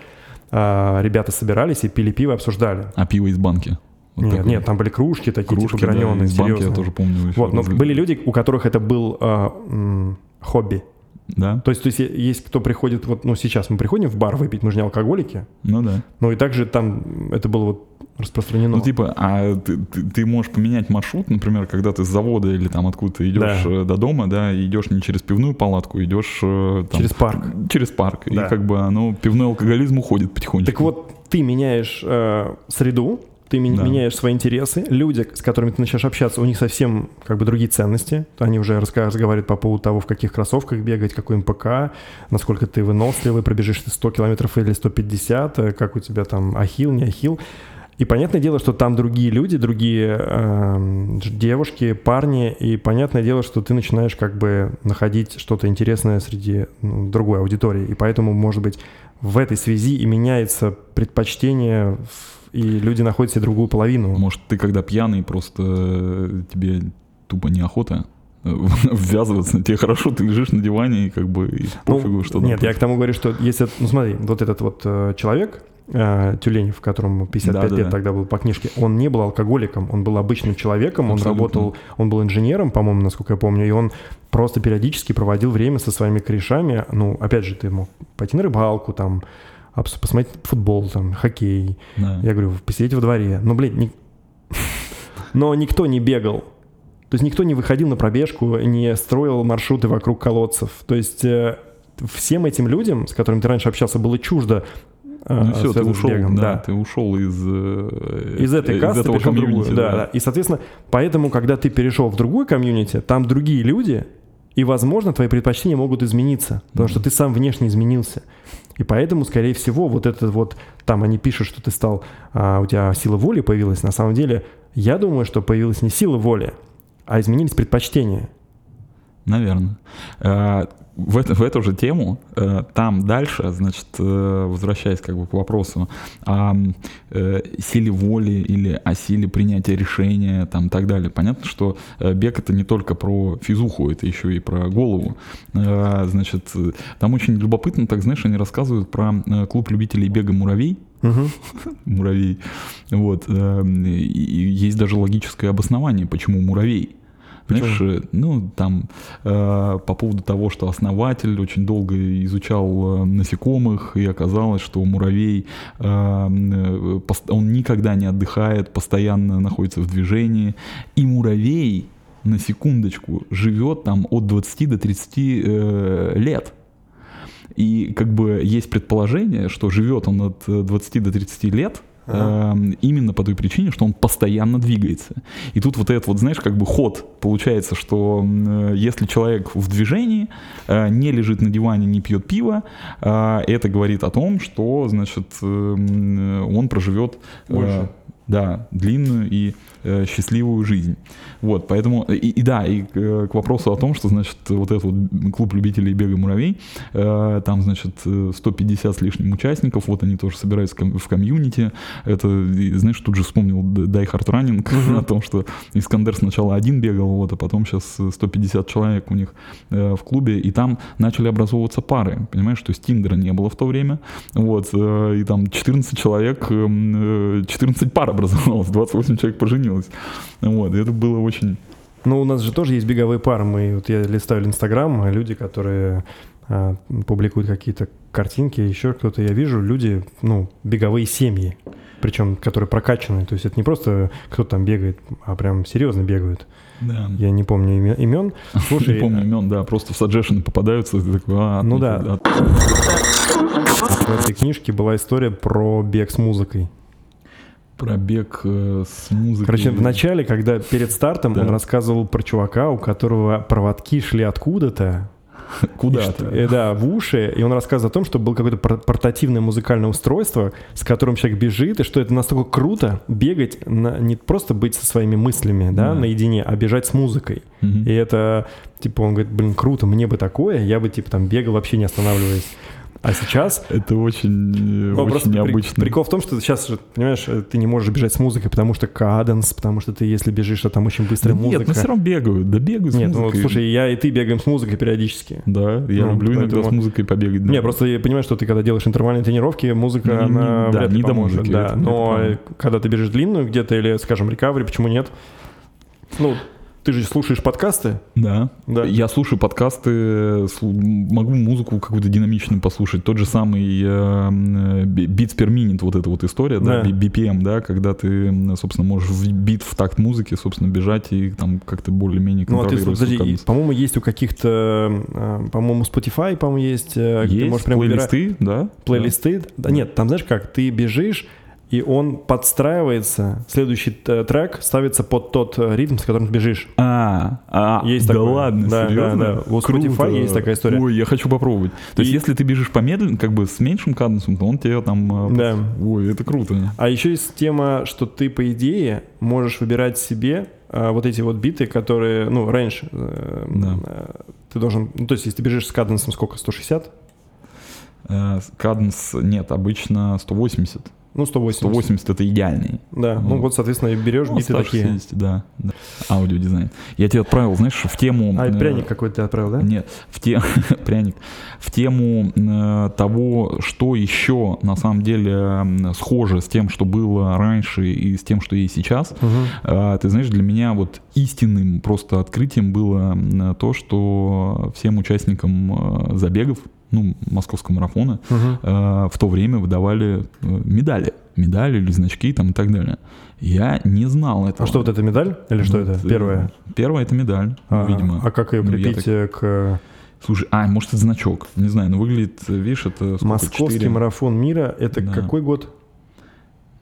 а, ребята собирались и пили пиво, обсуждали. А пиво из банки. Вот нет, нет, там были кружки такие, кружки, типа да, граненые, из банки я тоже помню. Вот, но были люди, у которых это был а, м, хобби. Да? То есть, то есть есть кто приходит, вот, ну сейчас мы приходим в бар выпить, мы же не алкоголики, Ну да. но и также там это было вот распространено. Ну, типа, а ты, ты- ты можешь поменять маршрут, например, когда ты с завода или там откуда-то идешь Да. э, до дома, да, и идешь не через пивную палатку, идешь э, там, Через парк. Через парк. Да. И как бы оно, пивной алкоголизм уходит потихонечку. Так вот, ты меняешь э, среду, ты Да. меняешь свои интересы. Люди, с которыми ты начинаешь общаться, у них совсем как бы другие ценности. Они уже разговаривают по поводу того, в каких кроссовках бегать, какой МПК, насколько ты выносливый, пробежишь ты 100 километров или 150, э, как у тебя там ахилл, не ахилл. И понятное дело, что там другие люди, другие дж- девушки, парни, и понятное дело, что ты начинаешь как бы находить что-то интересное среди ну, другой аудитории. И поэтому, может быть, в этой связи и меняется предпочтение, в- и люди находят себе другую половину. Может, ты когда пьяный, просто э, тебе тупо неохота э, ввязываться, тебе хорошо, ты лежишь на диване и как бы и Ну, пофигу, что там Нет, я к тому говорю, что если... Ну смотри, вот этот вот э, человек, э, Тюленев, которому 55 лет Да-да-да. тогда был по книжке, он не был алкоголиком, он был обычным человеком, он Абсолютно. работал, он был инженером, по-моему, насколько я помню, и он просто периодически проводил время со своими корешами. Ну, опять же, ты мог пойти на рыбалку, там, посмотреть футбол, там, хоккей. Да. Я говорю, посидеть во дворе. Ну, блин, ни- но никто не бегал. То есть никто не выходил на пробежку, не строил маршруты вокруг колодцев. То есть э, всем этим людям, с которыми ты раньше общался, было чуждо э, Ну все, ты ушел, бегом, да, ты ушел из э, из этой из касты этого перешел в другую. комьюнити, Да, да. И, соответственно, поэтому, когда ты перешел в другую комьюнити, там другие люди, и, возможно, твои предпочтения могут измениться, потому что ты сам внешне изменился. И поэтому, скорее всего, вот этот вот, там они пишут, что ты стал, а, у тебя сила воли появилась, на самом деле, я думаю, что появилась не сила воли, а изменились предпочтения. Наверное. В, это- в эту же тему, э, там дальше, значит, э, возвращаясь как бы к вопросу о э, силе воли или о силе принятия решения, там, и так далее. Понятно, что э, бег это не только про физуху, это еще и про голову. Э, Значит, там очень любопытно, так знаешь, они рассказывают про э, клуб любителей бега «Муравей», муравей. Вот. э, и есть даже логическое обоснование, почему муравей. Э, ну, там, э, по поводу того, что основатель очень долго изучал э, насекомых, и оказалось, что муравей, э, э, он никогда не отдыхает, постоянно находится в движении, и муравей, на секундочку, живет там от 20 до 30 э, лет. И как бы есть предположение, что живет он от э, 20 до 30 лет, Ага. эм, именно по той причине, что он постоянно двигается. И тут вот этот вот, знаешь, как бы ход получается, что э, если человек в движении, э, не лежит на диване, не пьет пиво, э, это говорит о том, что, значит, эм, э, он проживет э, Больше. Да, длинную и э, счастливую жизнь. Вот, поэтому, и, и да, и э, к вопросу о том, что, значит, вот этот вот клуб любителей бега «Муравей», э, там, значит, э, 150 с лишним участников, вот они тоже собираются ком- в комьюнити, это, и, знаешь, тут же вспомнил Die Hard Running о том, что Искандер сначала один бегал, вот, а потом сейчас 150 человек у них э, в клубе, и там начали образовываться пары, понимаешь, то есть Тиндера не было в то время, вот, э, и там 14 человек, эм, э, 14 пар образовалось, 28 человек поженилось, вот, и это было очень... Ну, у нас же тоже есть беговые пары. Мы, вот я листаю Инстаграм, а люди, которые а, публикуют какие-то картинки, еще кто-то, я вижу, люди, ну, беговые семьи. причем которые прокачанные. То есть это не просто кто-то там бегает, а прям серьезно бегают. Да. Я не помню име- имен. Слушай, не помню имен, да, просто в саджешены попадаются. такой, а, ну, да. в этой книжке была история про бег с музыкой. Пробег э, с музыкой. Короче, в начале, когда перед стартом Да. он рассказывал про чувака, у которого проводки шли откуда-то, И Куда-то. э, да, в уши, и он рассказывает о том, что было какое-то пор- портативное музыкальное устройство, с которым человек бежит, и что это настолько круто бегать, на- не просто быть со своими мыслями, да, Да. наедине, а бежать с музыкой. Мгм. И это, типа, он говорит, блин, круто, мне бы такое, я бы, типа, там бегал вообще не останавливаясь. А сейчас Это очень, э, ну, очень просто при- необычно. прикол в том, что сейчас понимаешь, э, ты не можешь бежать с музыкой, потому что каденс, потому что ты, если бежишь, то там очень Да быстрая нет, музыка. ну все равно бегают, да бегают с Нет, ну вот, музыкой. слушай, я и ты бегаем с музыкой периодически. Да, я Ну, люблю иногда поэтому- с музыкой побегать. да. Не, просто я понимаю, что ты когда делаешь интервальные тренировки, музыка, Не- не- она да, вряд ли не поможет. музыки, да. это- Но это когда ты бежишь длинную где-то или, скажем, рекавери, почему нет? Ну, ты же слушаешь подкасты? Да. Да. Я слушаю подкасты, могу музыку какую-то динамичную послушать. Тот же самый э, би- Beats per minute, вот эта вот история, да, Да. BPM, да, когда ты, собственно, можешь в бит в такт музыки, собственно, бежать и там как-то более-менее Ну, а ты, контролировать подожди, по-моему, есть у каких-то, э, по-моему, Spotify, по-моему, есть, э, где ты Есть можешь прям выбирать- плейлисты, да? плейлисты. Да. нет, там знаешь как, ты бежишь, и он подстраивается, следующий т- трек ставится под тот э, ритм, с которым ты бежишь. А, а, Есть да такое. ладно, Да, серьезно? да, да. У Spotify есть такая история. Ой, я хочу попробовать. То есть, И- если ты бежишь помедленно, как бы с меньшим каденсом, то он тебе там... э, Да. Ой, это круто. А еще есть тема, что ты, по идее, можешь выбирать себе вот эти вот биты, которые, ну, раньше э, Да. э, ты должен, ну, то есть, если ты бежишь с каденсом сколько, 160? Э, Каденс, нет, обычно 180. Ну, 180. 180 это идеальный. Да, ну Ну. вот, соответственно, и берешь Ну, биты такие. 160, да, да. Аудиодизайн. Я тебе отправил, знаешь, в тему... А, э, пряник какой-то ты отправил, да? Нет, в те... пряник. В тему э, того, что еще на самом деле м, схоже с тем, что было раньше и с тем, что есть сейчас. Мгм. А, Ты знаешь, для меня вот истинным просто открытием было то, что всем участникам э, забегов, ну, московского марафона, Мгм. э, в то время выдавали э, медали. Медали или значки там и так далее. Я не знал этого. А что, вот эта медаль? Или что Вот, это? э, Первая? Первая это медаль, А, видимо. а как ее Ну, крепить так- э, к Слушай, а, может, это значок. Не знаю, но выглядит, видишь, это сколько, Московский четыре? марафон мира? Это Да. какой год?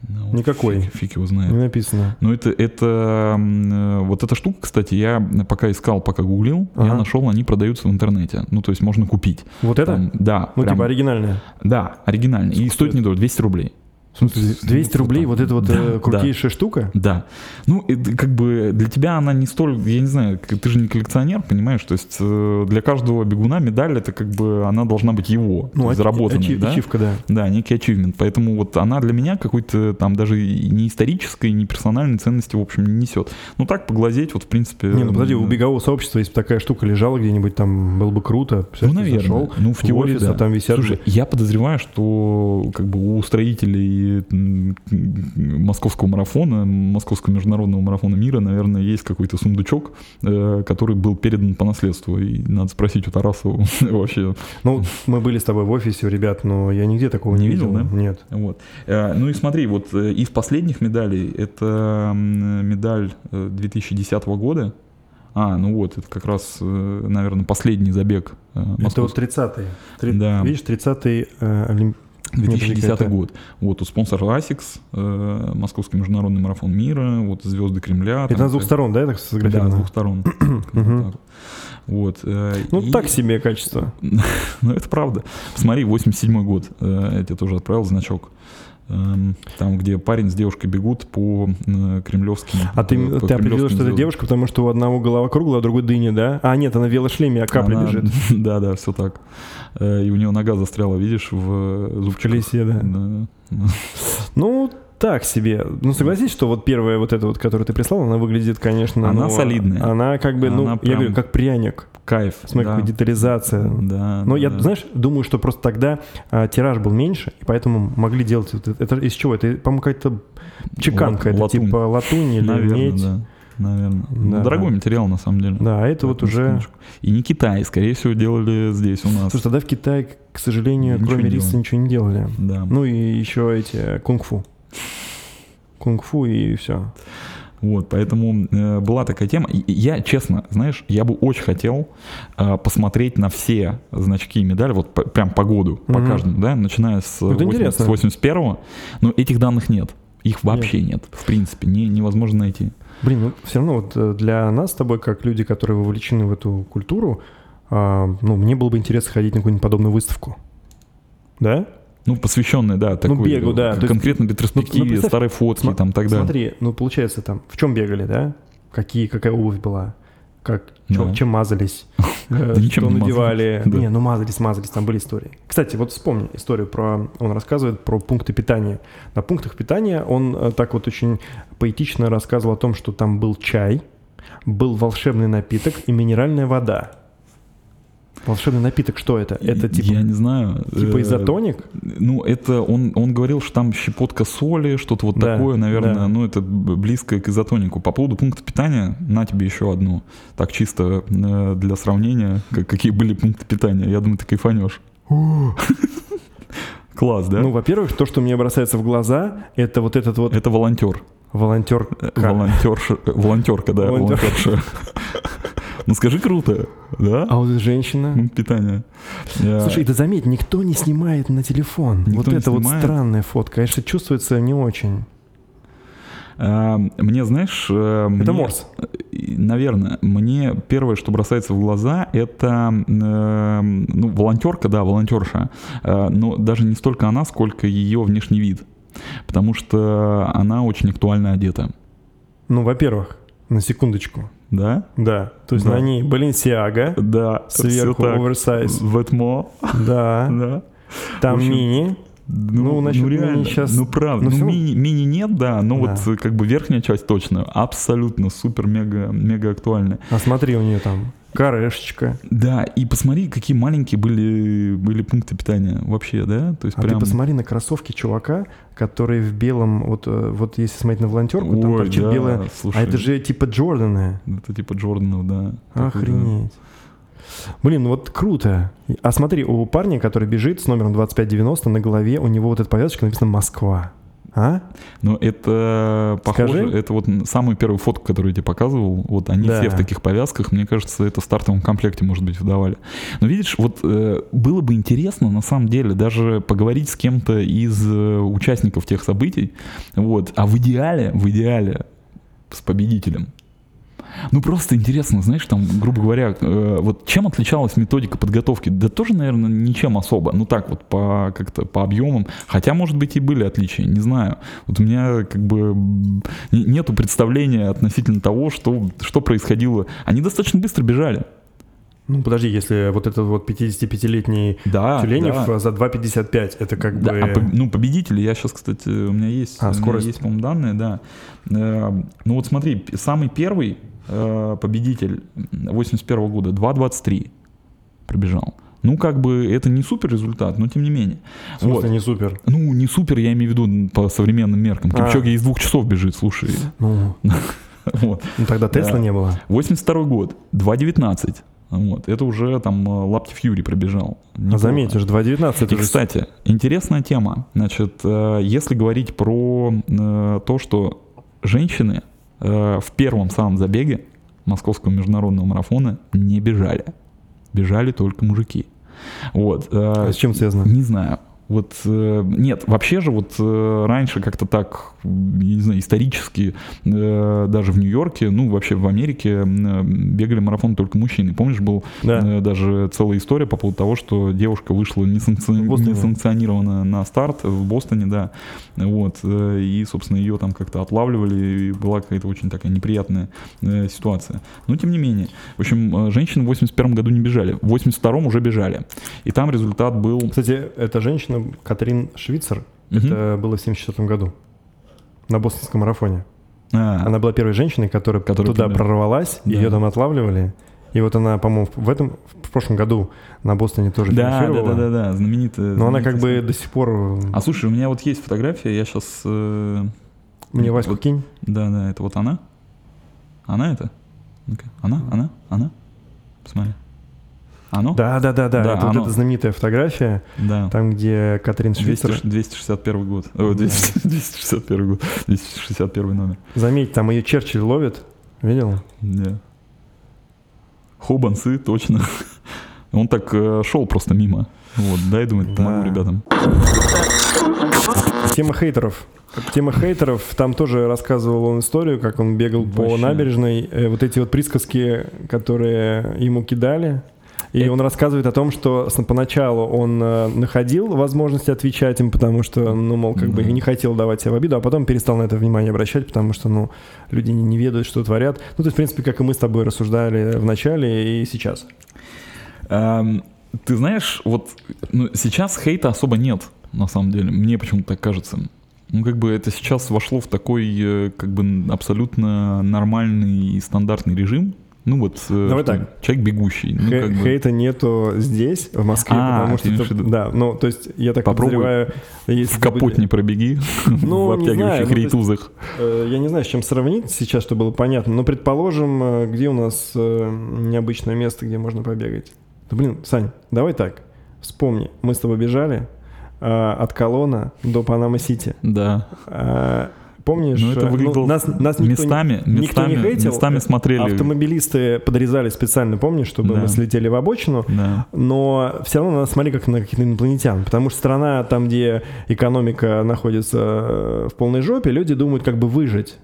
Ну, Никакой. Фиг, фиг его знает. Не написано. Ну, это, это, э, вот эта штука, кстати, я пока искал, пока гуглил, я Ага. нашел, они продаются в интернете. Ну, то есть можно купить. Вот это? Там, да, Ну, прям- типа оригинальная. да, оригинальный. И стоит? недорого, 200 рублей. В смысле, 200 Ну, рублей, вот эта вот Да, э, да. крутейшая штука? Да. Ну, это как бы для тебя она не столь, я не знаю, ты же не коллекционер, понимаешь? То есть э, для каждого бегуна медаль это как бы она должна быть его, Ну, есть ачи- заработанной, ачи- да? ачивка, да. Да, некий ачивмент. Поэтому вот она для меня какой-то там даже не исторической, не персональной ценности, в общем, не несет. Ну так, поглазеть, вот в принципе... Не, ну подожди, у бегового сообщества, если бы такая штука лежала где-нибудь, там было бы круто. Ну, наверное. зашел ну, в теории, офис, а да. там висят... Слушай, я подозреваю, что как бы у строителей московского марафона, московского международного марафона мира, наверное, есть какой-то сундучок, э, который был передан по наследству. И надо спросить у Тарасова вообще. Ну, мы были с тобой в офисе ребят, но я нигде такого не, Не видел, видел. да? Нет. Вот. Э, Ну и смотри, вот э, из последних медалей, это медаль э, 2010 года. А, ну вот, это как раз, наверное, последний забег э, Это вот московского. 30-й. Три- Да. Видишь, 30-й э, Олимп- 2010 это- год. Вот, тут спонсор ASICS, э, Московский международный марафон мира, вот звезды Кремля. Это там с двух сторон, да, я так Да, с сфотографировано? двух сторон. Вот. Вот. э, Ну, и- так себе качество. Ну, это правда. Посмотри, 87 год. э, Я тебе тоже отправил значок. Эм, Там, где парень с девушкой бегут по э, кремлевским... А ты, по ты определил, что это девушка, потому что у одного голова круглая, а другой дыня, да? А, нет, она в велошлеме, а капля Она- бежит. Да, да, все так. Э, И у нее нога застряла, видишь, в э, В зубчиках. колесе, да. Да. Ну, так себе. Ну, согласись, что вот первая вот эта вот, которую ты прислал, она выглядит, конечно... Она ну, солидная. Она как бы, ну, Она я прям- говорю, как пряник. Кайф. Смотри, да. какая детализация. Да. Но я, да. знаешь, думаю, что просто тогда а, тираж был меньше, и поэтому могли делать это. Это из чего? Это, по-моему, какая-то чеканка. Лат- это латунь. типа латунь или Наверное, медь. да. Наверное. Ну, Да. Дорогой материал, на самом деле. Да, а это вот уже... секундочку. И не Китай, скорее всего, делали здесь у нас. Слушай, тогда в Китае, к сожалению, Ничего кроме риса ничего не делали. Да. Ну и еще эти кунг-фу. Кунг-фу и все. Вот, поэтому э, была такая тема. И я, честно, знаешь, я бы очень хотел э, посмотреть на все значки и медали, вот по- прям по году, по Мгм. каждому, да, начиная с, Это 80 интересно. с 81 но этих данных нет. Их вообще нет, в принципе, не, невозможно найти. Блин, ну все равно вот э, для нас с тобой, как люди, которые вовлечены в эту культуру, а, ну, мне было бы интересно ходить на какую-нибудь подобную выставку. Да? Ну, посвященные, да, такой, бегу, да, к- то есть- конкретно ну, ретроспективе, представь, старой фотки, там, так далее. Смотри, ну, получается, там, в чем бегали, да? Какие, какая обувь была? Как, чё- Да. чем мазались? э, Да Что надевали? мазались, да. Не, ну мазались, мазались, там были истории. Кстати, вот вспомни историю про... Он рассказывает про пункты питания. На пунктах питания он э, так вот очень поэтично рассказывал о том, что там был чай, был волшебный напиток и минеральная вода. Волшебный напиток, что это? Это типа, Я не знаю. типа э, изотоник? Ну, это он, он говорил, что там щепотка соли, что-то вот Да, такое, наверное, да. ну, это близко к изотонику. По поводу пункта питания, на тебе еще одну. Так чисто э, для сравнения, как- какие были пункты питания. Я думаю, ты кайфанешь. Класс, да? Ну, во-первых, то, что мне бросается в глаза, это вот этот вот это волонтер. волонтер. Э, Волонтерша, э, волонтерка, да, Волонтер. волонтерша. Ну скажи круто, да? А вот женщина. Я- Слушай, да заметь, никто не снимает на телефон. Никто вот это вот странная фотка. Конечно, чувствуется не очень. А, Мне, знаешь... э, Это мне- Морс. Наверное, мне первое, что бросается в глаза, это э, ну, волонтерка, да, волонтерша, Э, но даже не столько она, сколько ее внешний вид, потому что она очень актуально одета, Ну, во-первых, на секундочку. Да? Да. То есть Да. на ней Баленсиага, Да, сверху оверсайз. Ветмо, Да. да. Там мини. Ну, насчет мини реально, щас- ну правда, ну, ну, всё равно- мини, мини нет, да, но Да. вот как бы верхняя часть точно абсолютно супер мега мега актуальная. А смотри, у нее там корешечка. Да, и посмотри, какие маленькие были, были пункты питания вообще, да? То есть А прям... ты посмотри на кроссовки чувака, который в белом, вот, э, вот если смотреть на волонтерку, там Ой, торчит да, белая. слушай, А это же типа Джорданы. Это типа Джорданов, да. Такой, Охренеть. Блин, ну вот круто. А смотри, у парня, который бежит с номером 2590, на голове у него вот эта повязочка написано «Москва». А? Но это похоже, Скажи. это вот самую первую фотку, которую я тебе показывал, вот они Да. все в таких повязках, мне кажется, это в стартовом комплекте, может быть, выдавали. Но видишь, вот э, было бы интересно, на самом деле, даже поговорить с кем-то из э, участников тех событий, вот, а в идеале, в идеале с победителем. Ну, просто интересно, знаешь, там, грубо говоря, э, вот чем отличалась методика подготовки? Да тоже, наверное, ничем особо. Ну, так вот, по, как-то по объемам. Хотя, может быть, и были отличия, не знаю. Вот у меня, как бы, нету представления относительно того, что, что происходило. Они достаточно быстро бежали. Ну, подожди, если вот этот вот 55-летний Да, Тюленев да. за 2,55, это как Да, бы... а ну, победители, я сейчас, кстати, у меня есть, А, у меня есть, по-моему, данные, да. Э, Ну вот смотри, самый первый э, победитель 81 года 2.23 пробежал. Ну, как бы это не супер результат, но тем не менее. В смысле, Вот. не супер. Ну, не супер, я имею в виду по современным меркам. А. Кипчоги из двух часов бежит, слушай. Ну, Вот. ну тогда Тесла Да. не было. 82 год, 2.19. Вот. Это уже там э, Лапти Фьюри пробежал. А Неплохо. заметишь, 2,19 это И, же... кстати, интересная тема. Значит, э, если говорить про то, что женщины э, в первом самом забеге московского международного марафона не бежали. Бежали только мужики. Вот. э, А с чем связано? Не знаю. Вот э, нет, вообще же вот э, раньше как-то так, я не знаю, исторически э, даже в Нью-Йорке, ну вообще в Америке бегали марафон только мужчины. Помнишь, был Да. даже целая история по поводу того, что девушка вышла несанкци- несанкционированно на старт в Бостоне, да, вот, и, собственно, ее там как-то отлавливали, и была какая-то очень такая неприятная ситуация. Но, тем не менее, в общем, женщины в 81 году не бежали, в 82 уже бежали, и там результат был... Кстати, эта женщина, Катрин Швицер, Мгм. это было в 74 году на бостонском марафоне. А, Она была первой женщиной, которая, Которая туда туда. прорвалась, Да. ее там отлавливали. И вот она, по-моему, в этом, в прошлом году на Бостоне тоже да, да, финишировала. да, да, да, знаменитая. Но она как бы знаменитая до сих пор... А слушай, у меня вот есть фотография, я сейчас... Мне Ваську вот- кинь. Да, да, это вот она. Она это? Она, она, она. Посмотри. Оно? Да, да, да, да. Да, это вот оно. эта знаменитая фотография, Да. там, где Катрин 200 Швейцер. 261 год. О, 200 261 год. 261 номер. Заметь, там ее Черчилль ловит. Видел? Да. Хобансы, точно. Он так э, шел просто мимо. Вот, дай, помогу Да. ребятам. Тема хейтеров. Тема хейтеров, там тоже рассказывал он историю, как он бегал по Вообще. набережной, э, вот эти вот присказки, которые ему кидали. И он рассказывает о том, что поначалу он э, находил возможность отвечать им, потому что, ну, мол, как бы не хотел давать себя в обиду, а потом перестал на это внимание обращать, потому что, ну, люди не, не ведают, что творят. Ну, то есть, в принципе, как и мы с тобой рассуждали в начале и сейчас. Эм, ты знаешь, вот ну, сейчас хейта особо нет, на самом деле. Мне почему-то так кажется. Ну, как бы это сейчас вошло в такой, э, как бы, абсолютно нормальный и стандартный режим. Ну вот, э, Давай что так. человек бегущий. Ну, Хе- как бы, Хейта нету здесь, в Москве, А, потому что... это- да, ну, то есть, я так Попробуй подозреваю... Если в капот не пробеги Ну, в не знаю, обтягивающих ну, есть- рейтузах. Э, Я не знаю, с чем сравнить сейчас, чтобы было понятно, но предположим, э, где у нас необычное место, где можно побегать. Да блин, Сань, давай так, вспомни, мы с тобой бежали от Колона до Панама-Сити. Да. Э, Помнишь, Ну, это э, выглядело нас, нас никто, не- местами, никто не местами, хейтил. местами смотрели. Автомобилисты подрезали специально, помнишь, чтобы Да. мы слетели в обочину. Да. Но все равно надо смотреть как на каких-то инопланетян, потому что страна, там, где экономика находится э, в полной жопе, люди думают как бы выжить.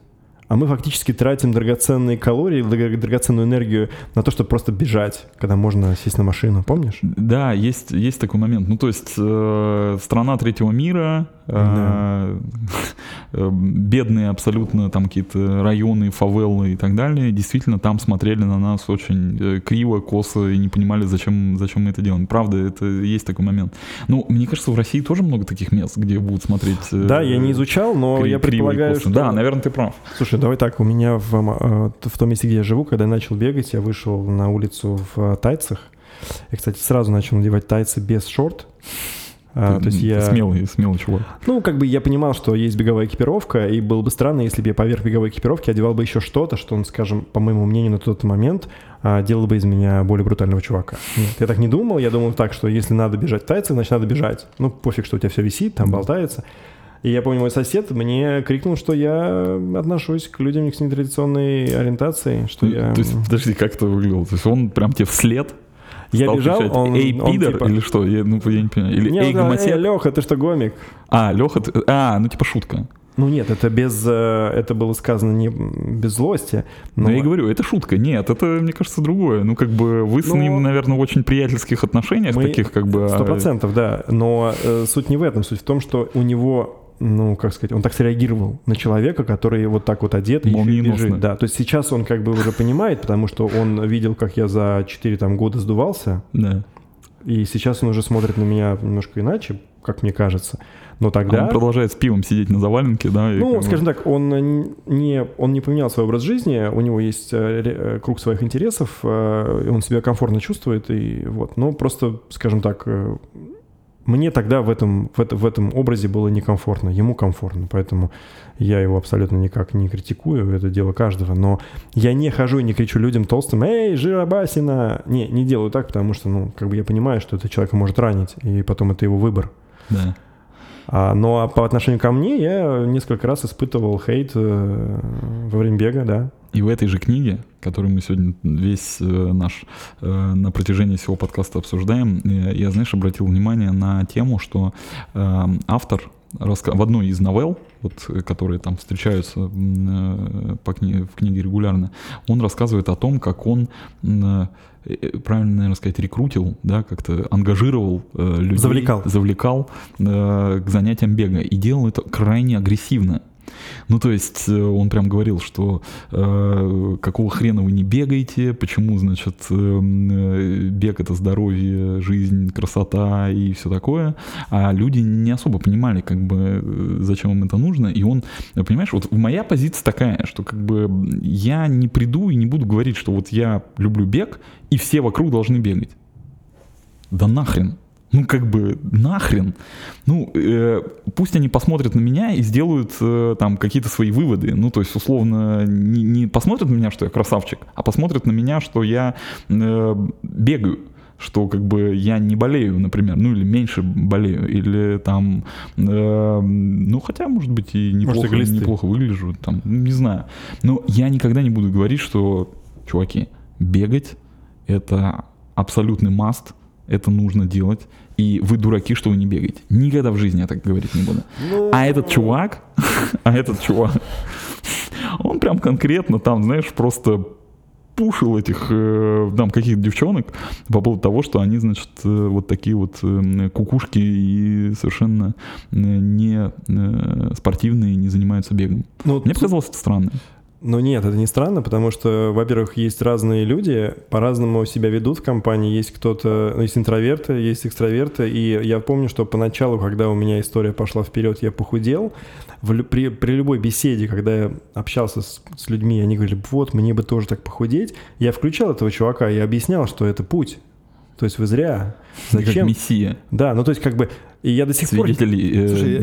А мы фактически тратим драгоценные калории, драго- драгоценную энергию на то, чтобы просто бежать, когда можно сесть на машину, помнишь? Да, есть, есть такой момент. Ну, то есть э, страна третьего мира, э, э, бедные абсолютно там какие-то районы, фавелы и так далее, действительно там смотрели на нас очень э, криво, косо и не понимали, зачем, зачем мы это делаем. Правда, это есть такой момент. Ну, мне кажется, в России тоже много таких мест, где будут смотреть... э, Да, я не изучал, но кри- я предполагаю, что... Да, наверное, ты прав. Слушай, давай так, у меня в, э, в том месте, где я живу, когда я начал бегать, я вышел на улицу в э, тайцах. Я, кстати, сразу начал надевать тайцы без шорт. А, то есть я... Смелый, смелый чувак. Ну, как бы я понимал, что есть беговая экипировка, и было бы странно, если бы я поверх беговой экипировки одевал бы еще что-то, что он, скажем, по моему мнению, на тот момент а, делал бы из меня более брутального чувака. Нет, я так не думал, я думал так, что если надо бежать в тайцах, значит надо бежать. Ну, пофиг, что у тебя все висит, там болтается. И я помню, мой сосед мне крикнул, что я отношусь к людям с нетрадиционной ориентацией, что я... То есть, подожди, как это выглядело? То есть он прям тебе вслед Я стал бежал, кричать, он- Эй, он пидор, типа- или что? Я, ну, я не понимаю. Или Не, эй, он гомосек? «Эй, Леха, ты что, гомик? А, Леха, ты- а, ну типа шутка. Ну нет, это без, э, это было сказано не без злости. Но я и говорю, это шутка. Нет, это, мне кажется, другое. Ну, как бы вы с Ну, ним, наверное, в очень приятельских отношениях, Мы- таких как бы... а, Сто процентов, да. Но э, суть не в этом. Суть в том, что у него ну, как сказать, он так среагировал на человека, который вот так вот одет и бежит. Да, то есть сейчас он как бы уже понимает, потому что он видел, как я за 4 там, года сдувался, Да. и сейчас он уже смотрит на меня немножко иначе, как мне кажется. Но А тогда... он продолжает с пивом сидеть на заваленке, да? Ну, как скажем так, он не, он не поменял свой образ жизни, у него есть э, э, круг своих интересов, э, он себя комфортно чувствует, и вот. Но просто, скажем так, мне тогда в этом, в, это- в этом образе было некомфортно, ему комфортно, поэтому я его абсолютно никак не критикую, это дело каждого, но я не хожу и не кричу людям толстым, эй, жиробасина, не, не делаю так, потому что, ну, как бы я понимаю, что это человека может ранить, и потом это его выбор. Да. А, но по отношению ко мне я несколько раз испытывал хейт э, во время бега, да. И в этой же книге, которую мы сегодня весь э, наш э, на протяжении всего подкаста обсуждаем, э, я, знаешь, обратил внимание на тему, что автор в одной из новелл, вот, которые там встречаются по кни- в книге регулярно, он рассказывает о том, как он правильно, наверное, сказать, рекрутил, да, как-то ангажировал э, людей, Завлекал. завлекал э, к занятиям бега и делал это крайне агрессивно. Ну, то есть э, он прям говорил, что э, какого хрена вы не бегаете, почему, значит, э, э, бег это здоровье, жизнь, красота и все такое. А люди не особо понимали, как бы, э, зачем им это нужно. И он, понимаешь, вот моя позиция такая, что как бы я не приду и не буду говорить, что вот я люблю бег, и все вокруг должны бегать. Да нахрен. Ну, как бы, нахрен. Ну, э, пусть они посмотрят на меня и сделают э, там какие-то свои выводы. Ну, то есть, условно, не, не посмотрят на меня, что я красавчик, а посмотрят на меня, что я э, бегаю, что как бы я не болею, например, ну или меньше болею, или там, э, ну хотя, может быть, и неплохо, глисты. неплохо выгляжу, там, не знаю. Но я никогда не буду говорить, что, чуваки, бегать это абсолютный маст, это нужно делать, и вы дураки, что вы не бегаете. Никогда в жизни я так говорить не буду. А этот чувак, а этот чувак, он прям конкретно там, знаешь, просто пушил этих э, там каких-то девчонок по поводу того, что они, значит, э, вот такие вот э, кукушки и совершенно не спортивные, не занимаются бегом. Ну, Мне показалось это странно. Ну нет, это не странно, потому что, во-первых, есть разные люди, по-разному себя ведут в компании. Есть кто-то, есть интроверты, есть экстраверты. И я помню, что поначалу, когда у меня история пошла вперед, я похудел. В при, при любой беседе, когда я общался с, с людьми, они говорили, вот, мне бы тоже так похудеть. Я включал этого чувака и объяснял, что это путь. То есть вы зря. Как Зачем? мессия, Да, ну то есть как бы... И я до сих пор... свидетелей э, Слушай, я-.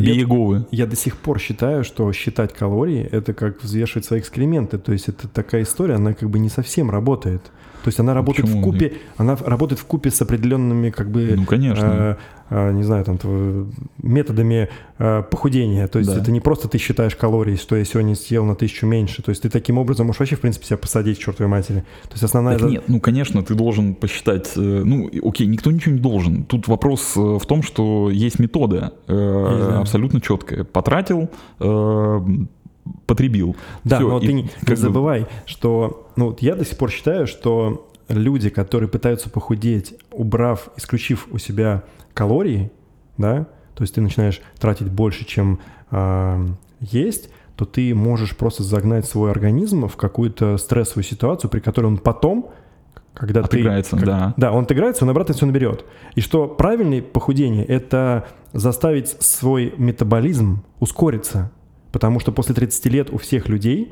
Я до сих пор считаю, что считать калории — это как взвешивать свои экскременты. То есть это такая история, она как бы не совсем работает. То есть она работает почему? в купе, она работает в купе с определенными как бы, Ну, конечно. э, э, не знаю, там методами э, похудения. То есть Да. это не просто ты считаешь калории, что я сегодня съел на тысячу меньше. То есть ты таким образом можешь вообще в принципе себя посадить к чертовой матери. То есть основная Так нет, ну, конечно, ты должен посчитать, э, ну, окей, никто ничего не должен. Тут вопрос э, в том, что есть метода э, абсолютно четкая. Потратил, э, потребил. Да, Всё, но и ты не, не как бы- забывай, что ну, вот я до сих пор считаю, что люди, которые пытаются похудеть, убрав, исключив у себя калории, да, то есть ты начинаешь тратить больше, чем а, есть, то ты можешь просто загнать свой организм в какую-то стрессовую ситуацию, при которой он потом, когда Отыграется, ты... как- да. Да, он отыграется, он обратно все наберет. И что правильное похудение – это заставить свой метаболизм ускориться. Потому что после 30 лет у всех людей,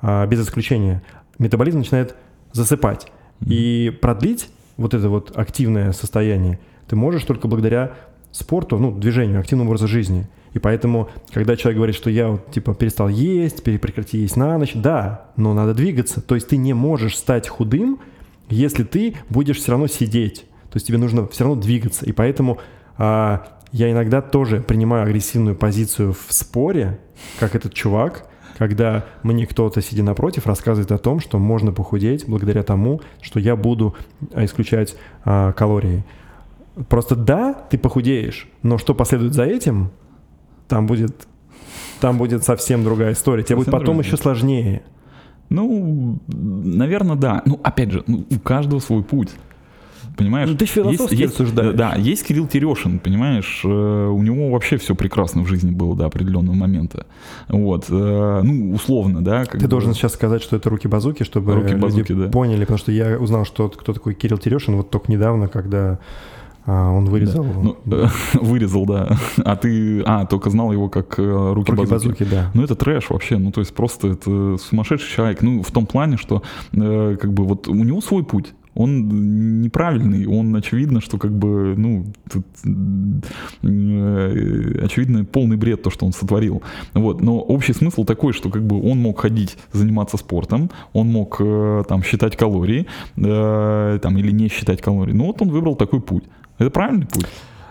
а, без исключения, метаболизм начинает засыпать. И продлить вот это вот активное состояние ты можешь только благодаря спорту, ну, движению, активному образу жизни. И поэтому, когда человек говорит, что я вот, типа перестал есть, прекрати есть на ночь, да, но надо двигаться. То есть ты не можешь стать худым, если ты будешь все равно сидеть. То есть тебе нужно все равно двигаться. И поэтому а, я иногда тоже принимаю агрессивную позицию в споре, как этот чувак, когда мне кто-то, сидя напротив, рассказывает о том, что можно похудеть благодаря тому, что я буду а, исключать а, калории. Просто да, ты похудеешь, но что последует за этим, там будет, там будет совсем другая история. Тебе будет Совсем потом другая. еще сложнее. Ну, наверное, да. Ну, опять же, ну, у каждого свой путь. Понимаешь? Ну, ты философски рассуждаешь. Да, есть Кирилл Терешин, понимаешь, э, у него вообще все прекрасно в жизни было до определенного момента. Вот, э, ну, условно, да. как Ты бы. должен сейчас сказать, что это руки-базуки, чтобы Руки-базуки, люди да. поняли, потому что я узнал, что кто такой Кирилл Терешин вот только недавно, когда а, он вырезал Ну, э, вырезал, да. А ты, а, только знал его как э, руки-базуки. руки-базуки, да. Ну, это трэш вообще, ну, то есть просто это сумасшедший человек, ну, в том плане, что, э, как бы, вот у него свой путь, он неправильный, он, очевидно, что, как бы, ну, тут, э, очевидно, полный бред то, что он сотворил, вот, но общий смысл такой, что, как бы, он мог ходить, заниматься спортом, он мог, э, там, считать калории, э, там, или не считать калории, ну, вот он выбрал такой путь, это правильный путь,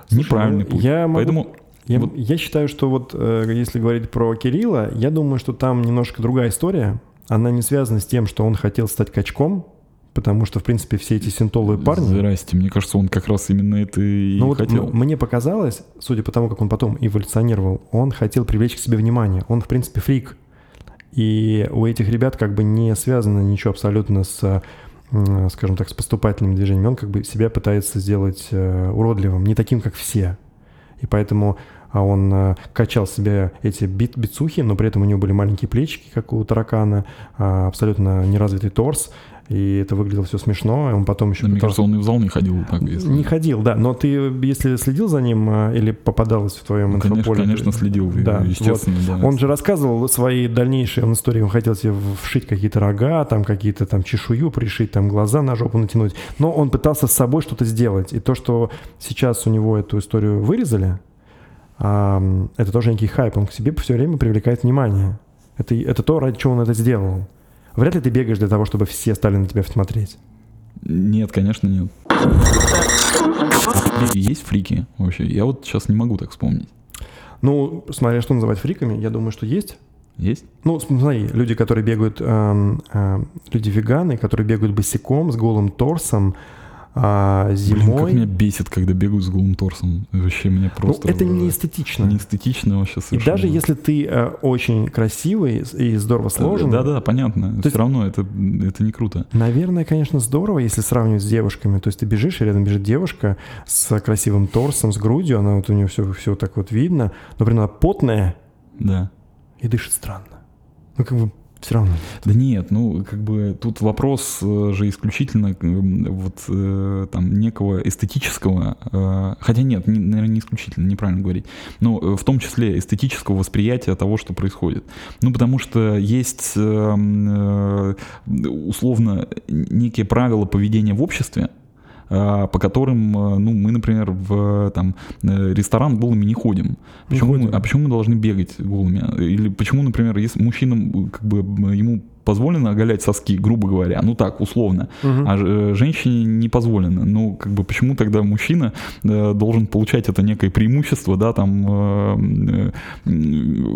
Слушай, неправильный ну, путь, я могу- поэтому... Я, Вот. я считаю, что вот э, если говорить про Кирилла, я думаю, что там немножко другая история. Она не связана с тем, что он хотел стать качком, потому что, в принципе, все эти синтоловые парни... Здрасте, мне кажется, он как раз именно это и Ну вот хотел. мне показалось, судя по тому, как он потом эволюционировал, он хотел привлечь к себе внимание. Он, в принципе, фрик. И у этих ребят как бы не связано ничего абсолютно с, скажем так, с поступательными движениями. Он как бы себя пытается сделать э, уродливым, не таким, как все. И поэтому а, он э, качал себе эти бит бицухи, но при этом у него были маленькие плечики, как у таракана, а, абсолютно неразвитый торс, и это выглядело все смешно. И он потом еще Да, мне пытался- кажется, он и в зал не ходил так, если... не ходил, да. Но ты, если следил за ним а, или попадалось в твоем Ну, конечно, инфополе? конечно, следил, Да, естественно, да. Он же рассказывал свои дальнейшие он истории. Он хотел себе вшить какие-то рога, там какие-то там чешую пришить, там глаза на жопу натянуть. Но он пытался с собой что-то сделать. И то, что сейчас у него эту историю вырезали, это тоже некий хайп. Он к себе все время привлекает внимание. Это, это то, ради чего он это сделал. Вряд ли ты бегаешь для того, чтобы все стали на тебя смотреть. Нет, конечно, нет. Есть фрики вообще? Я вот сейчас не могу так вспомнить. Ну, смотря что называть фриками, я думаю, что есть. Есть? Ну, смотри, люди, которые бегают, эм, э, люди веганы, которые бегают босиком, с голым торсом, а, Блин, как зимой. меня бесит, когда бегают с голым торсом. Вообще мне ну, просто... это не эстетично. Не эстетично вообще И совершенно. даже если ты э, очень красивый и здорово сложен, Да-да, понятно. есть- Все равно это, это не круто. наверное, конечно, здорово, если сравнивать с девушками. То есть ты бежишь, и рядом бежит девушка с красивым торсом, с грудью, она вот у нее все, все так вот видно, но при этом она потная Да. и дышит странно. Ну, как бы все равно. Да нет, ну как бы тут вопрос э, же исключительно э, вот э, там некого эстетического, хотя нет, не- наверное, не исключительно, неправильно говорить, но в том числе эстетического восприятия того, что происходит. Ну потому что есть э, э, условно некие правила поведения в обществе, по которым, э, ну, мы, например, в там, э, ресторан голыми не ходим. Почему, мы- ходим. а почему мы должны бегать голыми? Или почему, например, если мужчинам, как бы, ему позволено оголять соски, грубо говоря, ну так, условно, Мгм. а э, женщине не позволено. Ну, как бы, почему тогда мужчина э, должен получать это некое преимущество, да, там, э, э,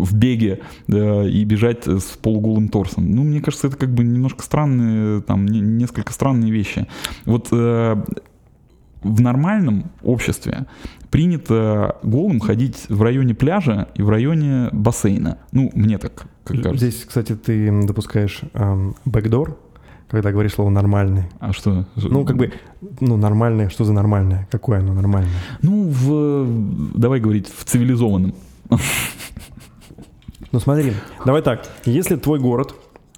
в беге э, и бежать с полуголым торсом? Ну, мне кажется, это как бы немножко странные, там, не- несколько странные вещи. Вот э, в нормальном обществе принято голым ходить в районе пляжа и в районе бассейна. Ну, мне так как кажется. Здесь, кстати, ты допускаешь эм, бэкдор, когда говоришь слово «нормальный». А что? Ну, как бы, ну, нормальное, что за нормальное? Какое оно нормальное? Ну, в, давай говорить, в цивилизованном. Ну, смотри, давай так. Если твой город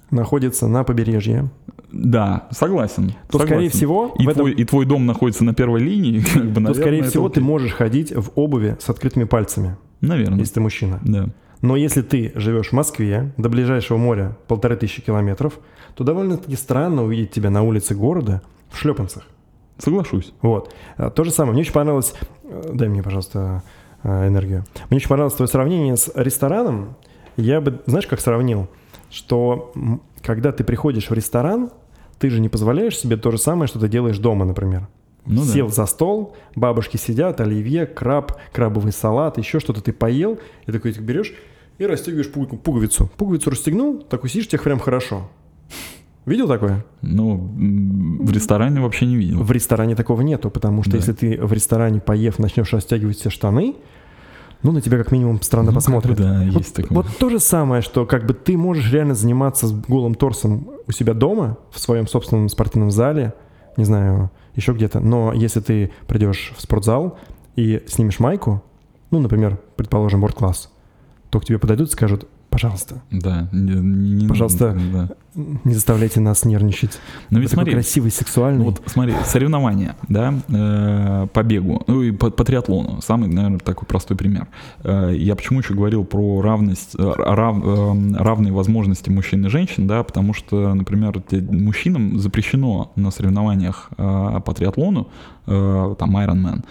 находится на побережье, Да, согласен. то, согласен. скорее всего, и, этом- твой, и твой дом находится на первой линии, как бы, то, наверное, скорее это всего, ты окей. можешь ходить в обуви с открытыми пальцами, Наверное, если ты мужчина. да. Но если ты живешь в Москве, до ближайшего моря полторы тысячи километров, то довольно-таки странно увидеть тебя на улице города в шлепанцах. Соглашусь. Вот. А, То же самое. Мне очень понравилось... э, Дай мне, пожалуйста, э, энергию. Мне очень понравилось твое сравнение с рестораном. Я бы, знаешь, как сравнил? Что когда ты приходишь в ресторан, ты же не позволяешь себе то же самое, что ты делаешь дома, например. Ну да. Сел за стол, бабушки сидят, оливье, краб, крабовый салат, еще что-то ты поел, и такой ты берешь и расстегиваешь пуг- пуговицу. Пуговицу расстегнул, такой сидишь, тебе прям хорошо. Видел такое? Ну, в ресторане вообще не видел. В ресторане такого нету, потому что Да. если ты в ресторане, поев, начнешь растягивать все штаны, ну, на тебя как минимум странно Ну, посмотрят. да, вот, есть такое. вот то же самое, что как бы ты можешь реально заниматься с голым торсом у себя дома, в своем собственном спортивном зале, не знаю, еще где-то. Но если ты придешь в спортзал и снимешь майку, ну, например, предположим, world-класс, то к тебе подойдут и скажут, пожалуйста, Да. не- не- Пожалуйста. да. не заставляйте нас нервничать. Вы ведь смотри, красивый, сексуальный. Ну Вот смотри, соревнования, да, э, по бегу, ну и по, по триатлону, самый, наверное, такой простой пример. Э, я почему еще говорил про равность, э, рав- э, равные возможности мужчин и женщин, да, потому что, например, мужчинам запрещено на соревнованиях э, по триатлону, э, там Ironman,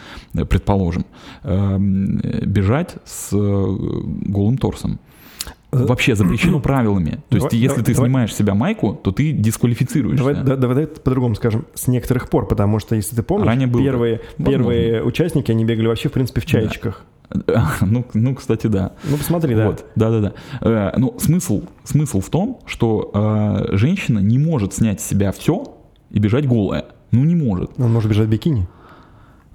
предположим, э, бежать с голым торсом. Э, Вообще запрещено правилами. То есть, Давай- если ты давай- снимаешь себя майку, то ты дисквалифицируешься. Давай, да- давай, давай по-другому скажем, с некоторых пор, потому что, если ты помнишь, Ранее было первые, первые участники, они бегали вообще, в принципе, в чаечках. Ну, ну, кстати, да. Ну, посмотри, да. Вот, да, да, да. Э, ну, смысл, смысл в том, что э, женщина не может снять с себя все и бежать голая. Ну, не может. Он может бежать в бикини.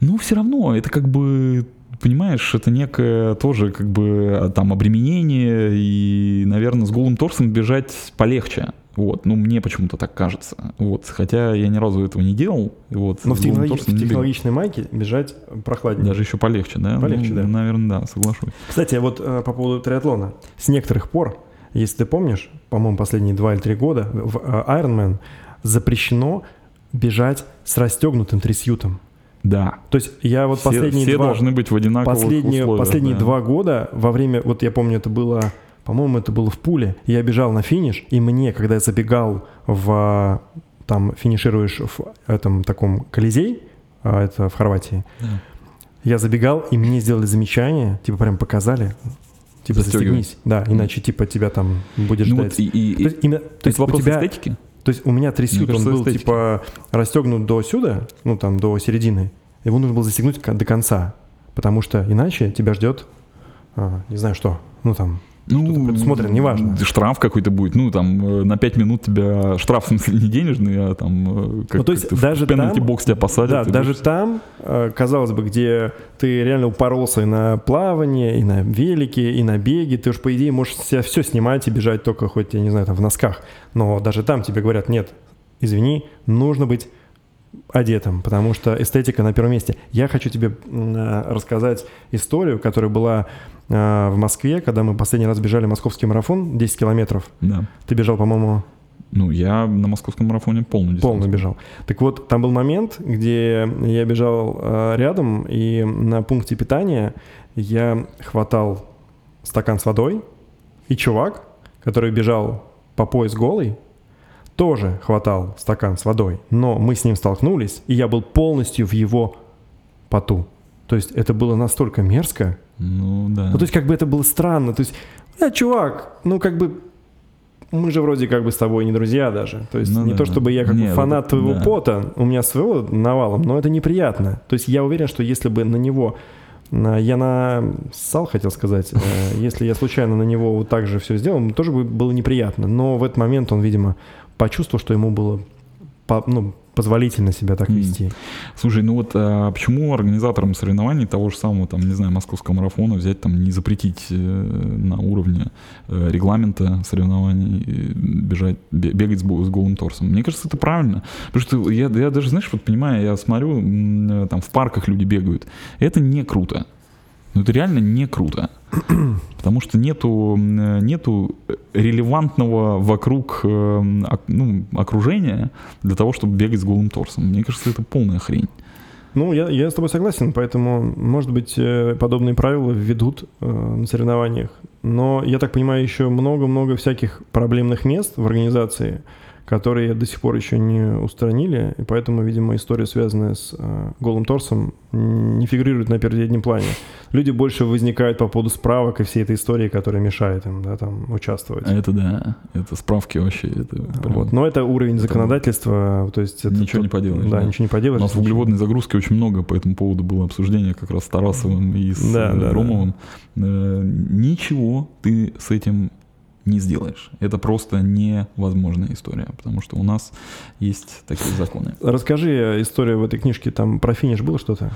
Ну, все равно, это как бы, понимаешь, это некое тоже как бы а, там обременение, и, наверное, с голым торсом бежать полегче. Вот, ну, мне почему-то так кажется. Вот, хотя я ни разу этого не делал. Вот, Но в, технологи- в технологичной майке бежать прохладнее. Даже еще полегче, да? Полегче, Ну, да. Наверное, да, соглашусь. Кстати, вот э, по поводу триатлона. С некоторых пор, если ты помнишь, по-моему, последние два или три года в э, Ironman запрещено бежать с расстегнутым трясютом. Да. То есть я вот все последние все два... должны быть в одинаковых Последние, условиях. последние да. два года во время, вот я помню, это было, по-моему, это было в Пуле, я бежал на финиш, и мне, когда я забегал в, там, финишируешь в этом таком Колизей, а, это в Хорватии, Да. я забегал, и мне сделали замечание, типа прям показали, типа застегнись, да, иначе типа тебя там будет Ну ждать. вот и, и- То есть, именно- то есть у вопрос тебя, эстетики? то есть у меня трясют, Мне он был эстетики. типа расстегнут до сюда, ну там до середины, его нужно было застегнуть до конца, потому что иначе тебя ждет, а, не знаю что, ну там, ну, предусмотрено, неважно. Штраф какой-то будет. Ну, там, э, на 5 минут тебя штраф, в смысле, не денежный, а там, э, как ну, то есть даже в пенальти бокс тебя посадят. Да, даже будешь... там, э, казалось бы, где ты реально упоролся и на плавание, и на велике, и на беге, ты уж, по идее, можешь себя все снимать и бежать только хоть, я не знаю, там, в носках. Но даже там тебе говорят, нет, извини, нужно быть одетым, потому что эстетика на первом месте. Я хочу тебе рассказать историю, которая была в Москве, когда мы последний раз бежали московский марафон, 10 километров. Да. Ты бежал, по-моему... Ну, я на московском марафоне полный дистанцию. Полный бежал. Так вот, там был момент, где я бежал э, рядом, и на пункте питания я хватал стакан с водой, и чувак, который бежал по пояс голый, тоже хватал стакан с водой, но мы с ним столкнулись, и я был полностью в его поту. То есть это было настолько мерзко. Ну да. Ну то есть как бы это было странно. То есть, я чувак, ну как бы мы же вроде как бы с тобой не друзья даже. То есть ну, не да, то, чтобы я как Нет, фанат это, твоего да. пота, у меня своего навалом, но это неприятно. То есть я уверен, что если бы на него я на ссал, хотел сказать. Э, если я случайно на него вот так же все сделал, тоже бы было неприятно. Но в этот момент он, видимо, почувствовал, что ему было ну, позволительно себя так вести. Mm. Слушай, ну вот а почему организаторам соревнований того же самого, там, не знаю, московского марафона взять, там, не запретить э, на уровне э, регламента соревнований э, бежать, бегать с, с голым торсом? Мне кажется, это правильно. Потому что я, я даже, знаешь, вот понимаю, я смотрю, там, в парках люди бегают. Это не круто. Ну, это реально не круто. Потому что нету, нету релевантного вокруг э, ну, окружения для того, чтобы бегать с голым торсом. Мне кажется, это полная хрень. Ну, я, я с тобой согласен, поэтому, может быть, э, подобные правила введут э, на соревнованиях. Но, я так понимаю, еще много-много всяких проблемных мест в организации, которые до сих пор еще не устранили, и поэтому, видимо, история, связанная с э, голым торсом, не фигурирует на переднем плане. Люди больше возникают по поводу справок и всей этой истории, которая мешает им да, там, участвовать. Это да, это справки вообще. Это прям... вот. Но это уровень это законодательства, то есть... Это ничего тот... не поделаешь. Да, да, ничего не поделаешь. У нас в углеводной загрузке очень много по этому поводу было обсуждение как раз с Тарасовым и с да, да, Ромовым. Да. Э, ничего ты с этим не сделаешь. Это просто невозможная история, потому что у нас есть такие законы. Расскажи историю в этой книжке, там про финиш было что-то?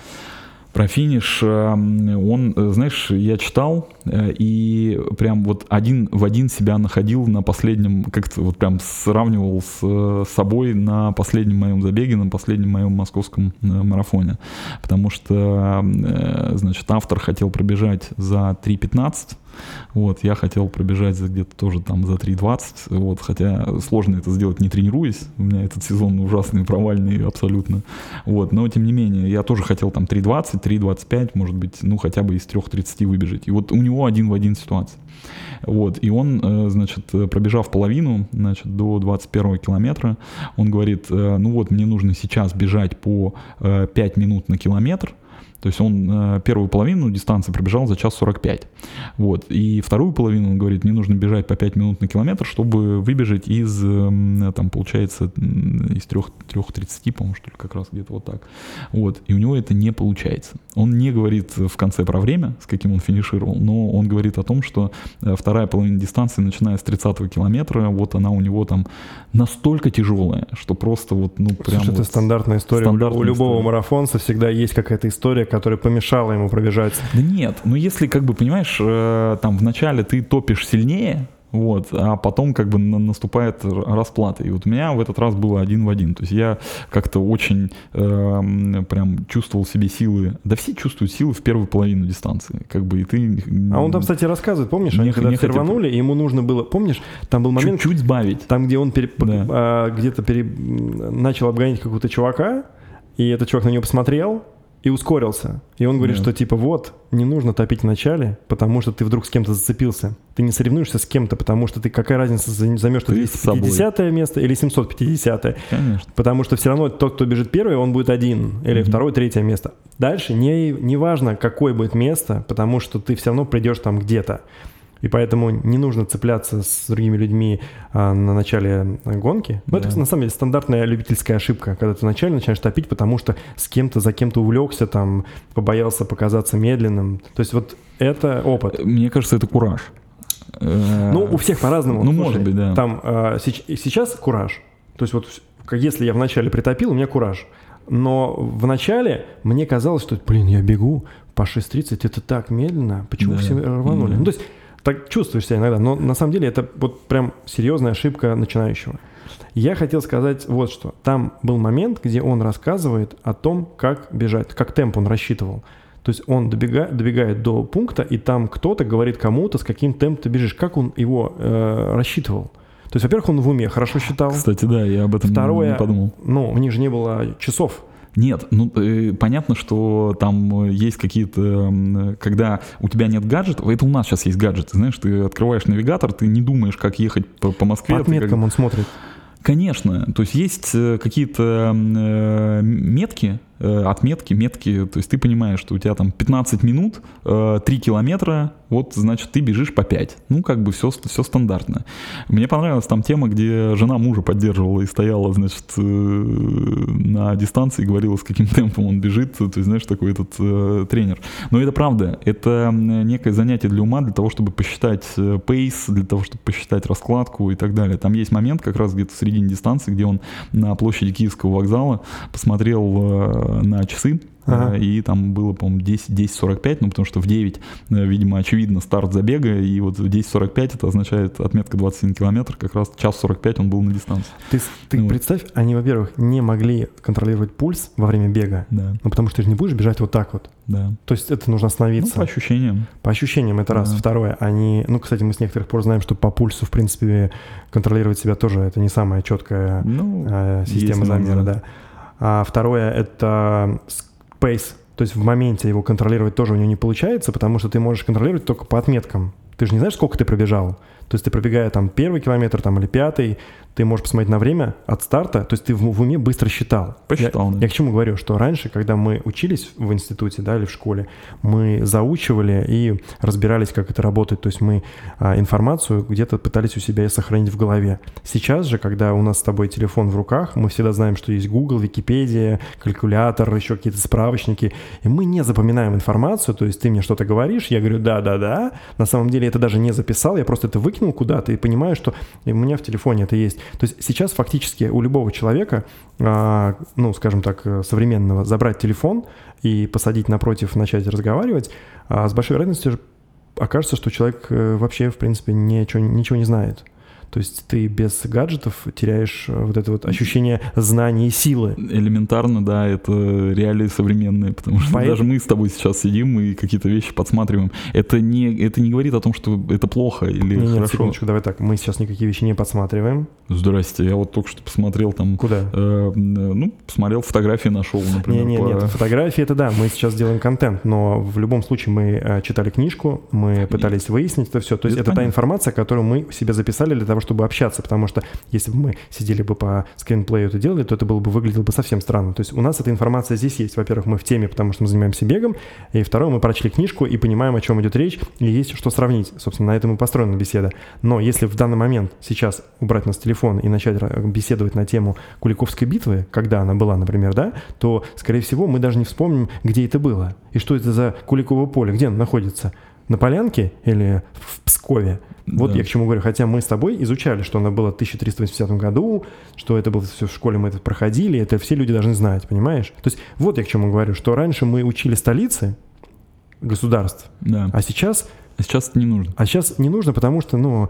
Про финиш, эм, он, знаешь, я читал э, и прям вот один в один себя находил на последнем, как-то вот прям сравнивал с собой на последнем моем забеге, на последнем моем московском э, марафоне. Потому что, э, значит, автор хотел пробежать за 3.15, вот, я хотел пробежать где-то тоже там за 3.20, вот, хотя сложно это сделать не тренируясь, у меня этот сезон ужасный, провальный абсолютно, вот, но тем не менее, я тоже хотел там 3.20, 3.25, может быть, ну, хотя бы из 3.30 выбежать, и вот у него один в один ситуация. Вот, и он, э, значит, пробежав половину, значит, до 21 километра, он говорит, э, ну вот, мне нужно сейчас бежать по 5 э, минут на километр, то есть он э, первую половину дистанции пробежал за час 45. Вот. И вторую половину, он говорит, мне нужно бежать по 5 минут на километр, чтобы выбежать из, э, там, получается, из 3.30, по-моему, что ли, как раз где-то вот так. Вот. И у него это не получается. Он не говорит в конце про время, с каким он финишировал, но он говорит о том, что э, вторая половина дистанции, начиная с 30 километра, вот она у него там настолько тяжелая, что просто вот, ну, прям... Слушай, вот это стандартная история. Стандартная у любого история. марафонца всегда есть какая-то история, которая помешала ему пробежать. Да нет, ну если, как бы, понимаешь, э, там вначале ты топишь сильнее, вот, а потом как бы наступает расплата. И вот у меня в этот раз было один в один. То есть я как-то очень э, прям чувствовал себе силы. Да все чувствуют силы в первую половину дистанции. Как бы и ты... А он там, кстати, рассказывает, помнишь, они когда все рванули, ему нужно было, помнишь, там был момент... Чуть-чуть сбавить. Там, где он пере, да. а, где-то пере, начал обгонять какого-то чувака, и этот чувак на него посмотрел, и ускорился. И он говорит, yeah. что типа вот, не нужно топить в начале, потому что ты вдруг с кем-то зацепился. Ты не соревнуешься с кем-то, потому что ты какая разница, займешь ты 250 место или 750 -е. Конечно. Потому что все равно тот, кто бежит первый, он будет один. Или mm-hmm. второе, третье место. Дальше не, не важно, какое будет место, потому что ты все равно придешь там где-то. И поэтому не нужно цепляться с другими людьми а, на начале гонки. Ну, Да. это на самом деле стандартная любительская ошибка, когда ты вначале начинаешь топить, потому что с кем-то за кем-то увлекся, там, побоялся показаться медленным. То есть вот это опыт. Мне кажется, это кураж. Э, Ну, у всех по-разному. Ну, Слушай, может быть, да. Там а, сейчас кураж. То есть вот если я вначале притопил, у меня кураж. Но в начале мне казалось, что, блин, я бегу по 6.30, это так медленно, почему Да, все рванули? да. Ну, то есть так чувствуешь себя иногда, но на самом деле это вот прям серьезная ошибка начинающего. Я хотел сказать вот что. Там был момент, где он рассказывает о том, как бежать, как темп он рассчитывал. То есть он добега- добегает до пункта, и там кто-то говорит кому-то, с каким темпом ты бежишь, как он его э, рассчитывал. То есть, во-первых, он в уме хорошо считал. Кстати, да, я об этом не- Второе, не подумал. ну, у них же не было часов. Нет, ну э, понятно, что там э, есть какие-то, м, когда у тебя нет гаджетов, это у нас сейчас есть гаджеты, знаешь, ты открываешь навигатор, ты не думаешь, как ехать по, по Москве. По ты как- отметкам он смотрит. Конечно, то есть есть э, какие-то э, метки, э, отметки, метки, то есть ты понимаешь, что у тебя там 15 минут, э, 3 километра, вот, значит, ты бежишь по 5. Ну, как бы все, все стандартно. Мне понравилась там тема, где жена мужа поддерживала и стояла, значит, э, на дистанции и говорила, с каким темпом он бежит, то есть, знаешь, такой этот э, тренер. Но это правда, это некое занятие для ума, для того, чтобы посчитать пейс, для того, чтобы посчитать раскладку и так далее. Там есть момент как раз где-то в середине дистанции, где он на площади Киевского вокзала посмотрел на часы, Ага. Э, И там было, по-моему, 10, 10.45, ну, потому что в 9, э, видимо, очевидно, старт забега, и вот в 10.45 это означает отметка 21 километр, как раз час 45 он был на дистанции. Ты, ты Ну вот. представь, они, во-первых, не могли контролировать пульс во время бега. Да, Ну, потому что ты же не будешь бежать вот так вот. да. То есть это нужно Ну, остановиться. по ощущениям. По ощущениям это раз. Да. Второе, они, ну, кстати, мы с некоторых пор знаем, что по пульсу, в принципе, контролировать себя тоже это не самая четкая Ну, э, система замера, нюансы. да. А второе это space, то есть в моменте его контролировать тоже у него не получается, потому что ты можешь контролировать только по отметкам. Ты же не знаешь, сколько ты пробежал. То есть ты пробегая там первый километр там, или пятый, ты можешь посмотреть на время от старта, то есть ты в, в уме быстро считал. Посчитал, я, да. я к чему говорю, что раньше, когда мы учились в институте да, или в школе, мы заучивали и разбирались, как это работает. То есть мы а, информацию где-то пытались у себя сохранить в голове. Сейчас же, когда у нас с тобой телефон в руках, мы всегда знаем, что есть Google, Википедия, калькулятор, еще какие-то справочники, и мы не запоминаем информацию, то есть ты мне что-то говоришь, я говорю да-да-да, на самом деле это даже не записал, я просто это выкинул куда-то и понимаю, что у меня в телефоне это есть. То есть сейчас фактически у любого человека, а, ну, скажем так, э, современного, забрать телефон и посадить напротив, начать разговаривать, а с большой вероятностью окажется, что человек э, вообще, в принципе, ничего, ничего не знает. То есть ты без гаджетов теряешь э, вот это вот ощущение знаний и силы. Элементарно, да, это реалии современные, потому что Поэт- даже мы с тобой сейчас сидим и какие-то вещи подсматриваем. Это не, это не говорит о том, что это плохо или Не, хорошо. секундочку, давай так. Мы сейчас никакие вещи не подсматриваем. Здрасте, я вот только что посмотрел там, Куда? э, ну, посмотрел фотографии, нашел, например. Не, не, по- нет, фотографии это да, мы сейчас делаем контент, но в любом случае мы э, читали книжку, мы пытались выяснить это все. То есть Это это, та информация, которую мы себе записали для того, чтобы общаться, потому что если бы мы сидели бы по скринплею это делали, то это было бы выглядело бы совсем странно. То есть у нас эта информация здесь есть. Во-первых, мы в теме, потому что мы занимаемся бегом, и второе, мы прочли книжку и понимаем, о чем идет речь, и есть что сравнить. Собственно, на этом и построена беседа. Но если в данный момент сейчас убрать нас телефон и начать беседовать на тему Куликовской битвы, когда она была, например, да, то, скорее всего, мы даже не вспомним, где это было и что это за Куликово поле, где оно находится. На Полянке или в Пскове? Вот Да. я к чему говорю. Хотя мы с тобой изучали, что оно было в 1380 году, что это было все в школе, мы это проходили, это все люди должны знать, понимаешь? То есть вот я к чему говорю, что раньше мы учили столицы государств, Да. а сейчас, А сейчас это не нужно. а сейчас не нужно, потому что, ну,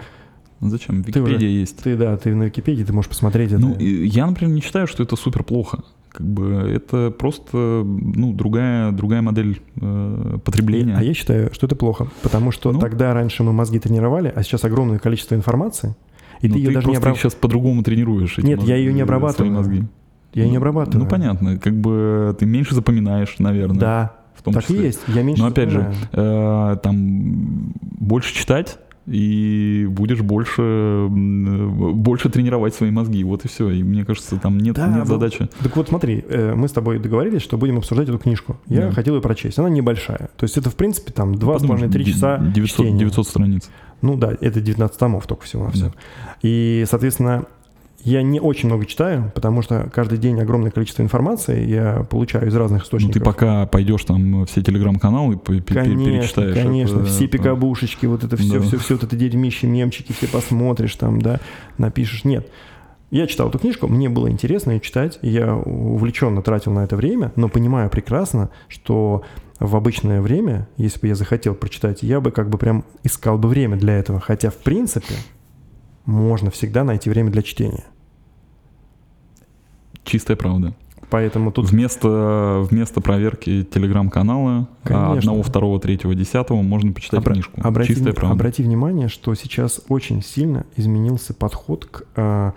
Ну, Зачем? Ты уже- Википедия есть. ты, да, ты на Википедии, ты можешь посмотреть это. Ну, я, например, не считаю, что это супер плохо. Как бы это просто ну, другая, другая модель э, потребления. А я считаю, что это плохо, потому что Ну. тогда раньше мы мозги тренировали, а сейчас огромное количество информации, и ты ее даже не обрабатываешь. сейчас по-другому тренируешь. Нет, я мозги, ее не обрабатываю. Мозги. Я не Ну, обрабатываю. Ну, понятно. Как бы ты меньше запоминаешь, наверное. Да, В том так числе. и есть. Я меньше Но опять же, э, там больше читать, и будешь больше, больше тренировать свои мозги. Вот и все. И мне кажется, там нет, Да, нет ну, задачи. Так вот смотри, э, мы с тобой договорились, что будем обсуждать эту книжку. Я Да. хотел ее прочесть. Она небольшая. То есть это, в принципе, там 2,5-3 Подумаешь, часа 900, чтения. 900 страниц. Ну да, это 19 томов только всего. Да. И, соответственно, я не очень много читаю, потому что каждый день огромное количество информации я получаю из разных Ну, источников. ты пока пойдешь там все телеграм-каналы, Конечно, перечитаешь. конечно, это- все пикабушечки, вот это все, Да. все, все, вот это дерьмище, мемчики, все посмотришь там, да, напишешь. Нет. Я читал эту книжку, мне было интересно ее читать, я увлеченно тратил на это время, но понимаю прекрасно, что в обычное время, если бы я захотел прочитать, я бы как бы прям искал бы время для этого. Хотя, в принципе, можно всегда найти время для чтения. Чистая правда. Поэтому тут Вместо, вместо проверки телеграм-канала а, одного, второго, третьего, десятого можно почитать Обра- книжку. Обрати, Чистая правда. обрати внимание, что сейчас очень сильно изменился подход к э,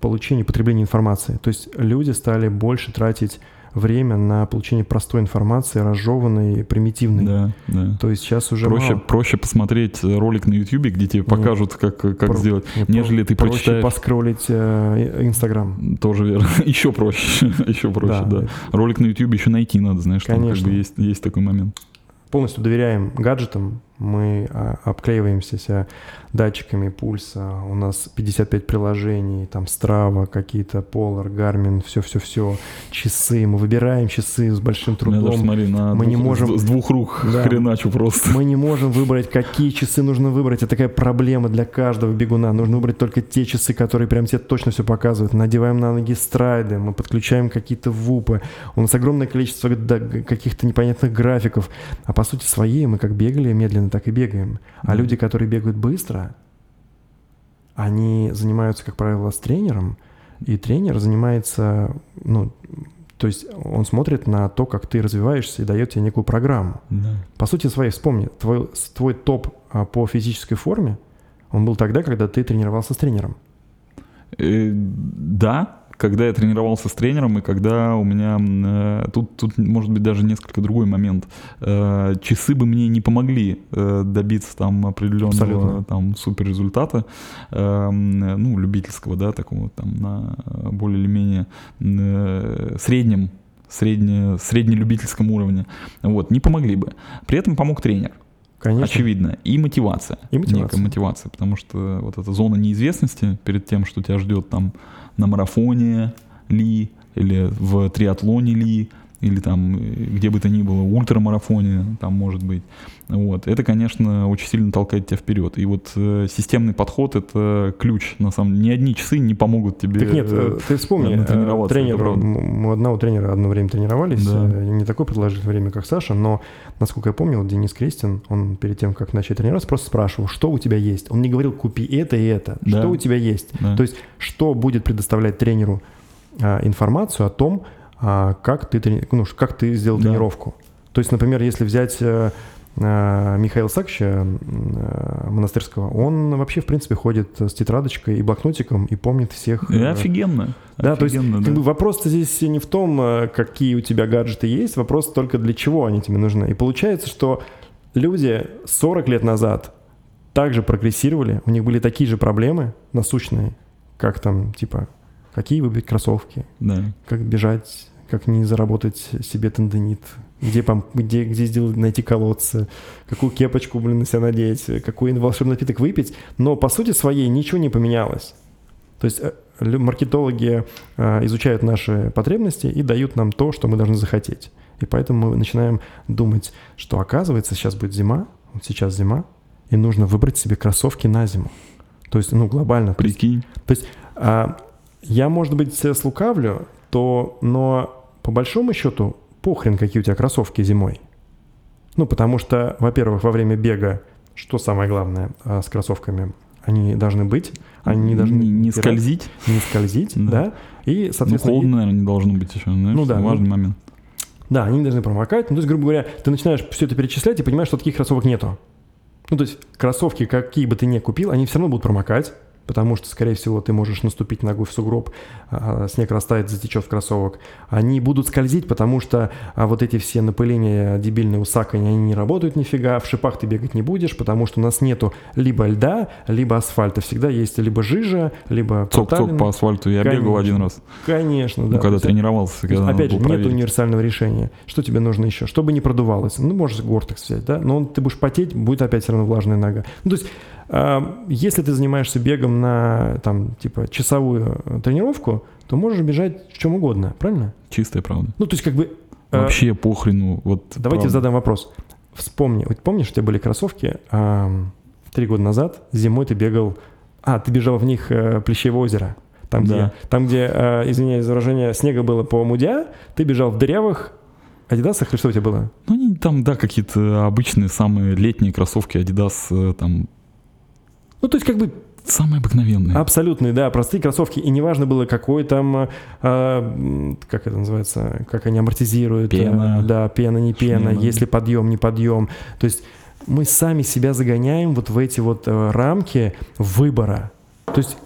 получению потреблению информации. То есть люди стали больше тратить время на получение простой информации, разжеванной, примитивной. Да, да. То есть сейчас уже Проще, мало. проще посмотреть ролик на YouTube, где тебе покажут, как, как Про- сделать, Нет, нежели ты проще прочитаешь. поскролить э, Инстаграм. Тоже верно. Еще проще. Еще проще, Да. да. Ролик на YouTube еще найти надо, знаешь, там как Конечно. бы есть, есть такой момент. Полностью доверяем гаджетам. Мы а, обклеиваемся ся датчиками пульса. У нас 55 приложений, там Strava, какие-то Polar, Garmin, все-все-все. Часы. Мы выбираем часы с большим Я даже трудом. смотри, на мы не двух- можем- с, двух рук Да. хреначу просто. Мы не можем выбрать, какие часы нужно выбрать. Это такая проблема для каждого бегуна. Нужно выбрать только те часы, которые прям тебе точно все показывают. Надеваем на ноги страйды, мы подключаем какие-то вупы. У нас огромное количество каких-то непонятных графиков. А по сути своей мы как бегали медленно, так и бегаем. А Мгм. люди, которые бегают быстро, они занимаются, как правило, с тренером. И тренер занимается, ну, то есть он смотрит на то, как ты развиваешься и дает тебе некую программу. Да. По сути своей, вспомни, твой, твой топ а, по физической форме, он был тогда, когда ты тренировался с тренером. Э, Да, когда я тренировался с тренером и когда у меня э, тут тут может быть даже несколько другой момент. Э, часы бы мне не помогли э, добиться там определенного Абсолютно. там супер результата, э, ну любительского, да, такого там на более или менее э, среднем средне, среднелюбительском уровне, вот, не помогли бы. При этом помог тренер. Конечно. Очевидно. И мотивация. И мотивация. Некая мотивация. Потому что вот эта зона неизвестности перед тем, что тебя ждет там на марафоне ли, или в триатлоне ли, или там э, где бы то ни было, ультрамарафоне там может быть. Вот. Это, конечно, очень сильно толкает тебя вперед. И вот э, системный подход — это ключ, на самом деле. Ни одни часы не помогут тебе Так нет, э, э, ты вспомни, э, тренер, мы одного тренера одно время тренировались, Да. не такое продолжительное время, как Саша, но, насколько я помню, вот Денис Крестин, он перед тем, как начать тренироваться, просто спрашивал, что у тебя есть. Он не говорил, купи это и это, Да. что у тебя есть. Да. То есть, что будет предоставлять тренеру а, информацию о том, как, ты, ну, как ты сделал Да. тренировку. То есть, например, если взять э, э, Михаила Сакча э, монастырского, он вообще, в принципе, ходит с тетрадочкой и блокнотиком и помнит всех. И э, офигенно. да, то есть Офигенно, как да. бы вопрос здесь не в том, какие у тебя гаджеты есть, вопрос только для чего они тебе нужны. И получается, что люди 40 лет назад также прогрессировали, у них были такие же проблемы насущные, как там, типа, какие выбрать кроссовки, Да. как бежать, как не заработать себе тендонит, где, пом- где, где сделать, найти колодцы, какую кепочку, блин, на себя надеть, какой волшебный напиток выпить. Но по сути своей ничего не поменялось. То есть э, маркетологи э, изучают наши потребности и дают нам то, что мы должны захотеть. И поэтому мы начинаем думать, что оказывается сейчас будет зима, вот сейчас зима, и нужно выбрать себе кроссовки на зиму. То есть, ну, глобально. То есть, Прикинь. а, я, может быть, слукавлю, то, но по большому счету похрен, какие у тебя кроссовки зимой. Ну, потому что, во-первых, во время бега, что самое главное а, с кроссовками, они должны быть, они не должны не, не скользить. не скользить, Да. да, и, Ну, соответственно, и- холодно, наверное, не должно быть еще. Знаешь, Ну да, важный ну- момент. да, они не должны промокать. Ну, то есть, грубо говоря, ты начинаешь все это перечислять и понимаешь, что таких кроссовок нету. Ну, то есть, кроссовки, какие бы ты ни купил, они все равно будут промокать. Потому что, скорее всего, ты можешь наступить ногой в сугроб, а, снег растает, затечет в кроссовок. Они будут скользить, потому что а, вот эти все напыления дебильные усакания, они не работают нифига, в шипах ты бегать не будешь, потому что у нас нету либо льда, либо асфальта. Всегда есть либо жижа, либо Цок-цок по асфальту. Я Конечно. бегал один раз. Конечно, Ну, да. когда То есть, тренировался, когда опять же, нет универсального решения. Что тебе нужно еще? Чтобы не продувалось. Ну, можешь гортекс взять, да? Но он, ты будешь потеть, будет опять все равно влажная нога. Ну, то есть, а, если ты занимаешься бегом на, там, типа, часовую э, тренировку, то можешь бежать в чем угодно, правильно? Чистая правда. Ну, то есть, как бы... э, Вообще похрену. Вот Давайте правда. задам вопрос. Вспомни, вот помнишь, у тебя были кроссовки ам, три года назад, зимой ты бегал... А, ты бежал в них э, Плещеево озеро. Там, Да. где, там, где э, извиняюсь за выражение, снега было по мудя, ты бежал в дырявых Адидасах или что у тебя было? Ну, они там, да, какие-то обычные самые летние кроссовки Adidas, э, там, Ну, то есть, как бы самые обыкновенные. абсолютные, да, простые кроссовки. И неважно было, какой там, э, как это называется, как они амортизируют. э, Пена. да, пена, не пена, Шмена. если подъем, не подъем. То есть мы сами себя загоняем вот в эти вот э, рамки выбора. То есть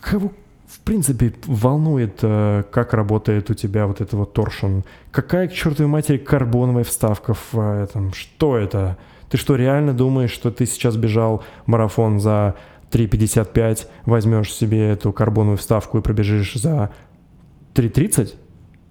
кого в принципе волнует, э, как работает у тебя вот это вот торшн? Какая к чертовой матери карбоновая вставка в э, этом? Что это? Ты что, реально думаешь, что ты сейчас бежал марафон за 3.55, возьмешь себе эту карбоновую вставку и пробежишь за 3.30?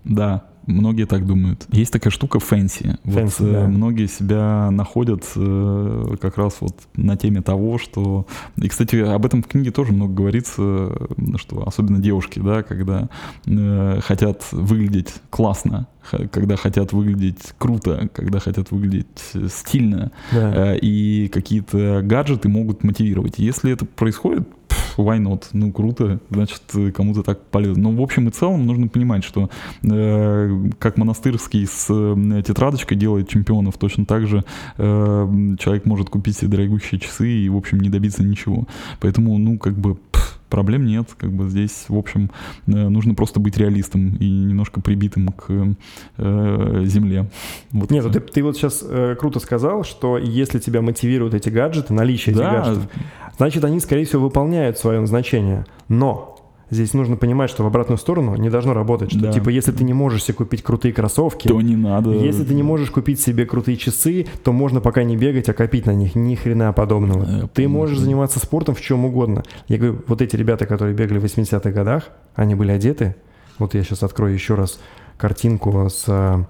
Да, многие так думают. Есть такая штука fancy. Вот э, да. многие себя находят э, как раз вот на теме того, что... И, кстати, об этом в книге тоже много говорится, что особенно девушки, да, когда э, хотят выглядеть классно, когда хотят выглядеть круто, когда хотят выглядеть стильно, Да. И какие-то гаджеты могут мотивировать. Если это происходит, why not? Ну, круто, значит, кому-то так полезно. Но в общем и целом нужно понимать, что э, как монастырский с э, тетрадочкой делает чемпионов, точно так же э, человек может купить себе дорогущие часы и, в общем, не добиться ничего. Поэтому, ну, как бы... пф, Проблем нет, как бы здесь, в общем, э, нужно просто быть реалистом и немножко прибитым к э, земле. Вот Нет, ну ты, ты вот сейчас э, круто сказал, что если тебя мотивируют эти гаджеты, наличие этих Да, гаджетов, значит, они, скорее всего, выполняют свое назначение. Но здесь нужно понимать, что в обратную сторону не должно работать. Что, Да. типа, если ты не можешь себе купить крутые кроссовки, то не надо. если ты не можешь купить себе крутые часы, то можно пока не бегать, а копить на них. Ни хрена подобного. Я ты понял. можешь заниматься спортом в чем угодно. Я говорю, вот эти ребята, которые бегали в 80-х годах, они были одеты. Вот я сейчас открою еще раз картинку с, а,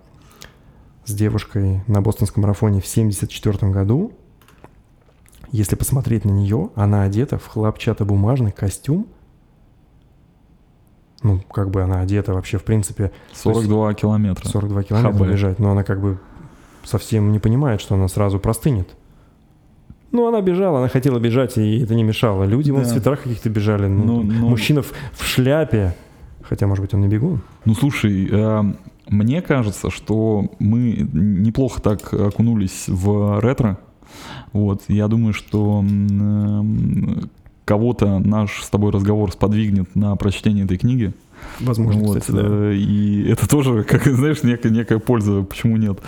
с девушкой на бостонском марафоне в 74 году. Если посмотреть на нее, она одета в хлопчатобумажный костюм. Ну, как бы она одета вообще, в принципе, 42 километра. 42 километра ХБ. бежать, но она как бы совсем не понимает, что она сразу простынет. Ну, она бежала, она хотела бежать, и это не мешало. Люди вон в Да. свитерах каких-то бежали. Ну, Ну, ну. Мужчина в, в шляпе. Хотя, может быть, он не бегун. Ну, слушай, э, мне кажется, что мы неплохо так окунулись в ретро. Вот, я думаю, что э, кого-то наш с тобой разговор сподвигнет на прочтение этой книги. Возможно, Вот, кстати, да. э, И это тоже, как знаешь, некая, некая польза, почему нет.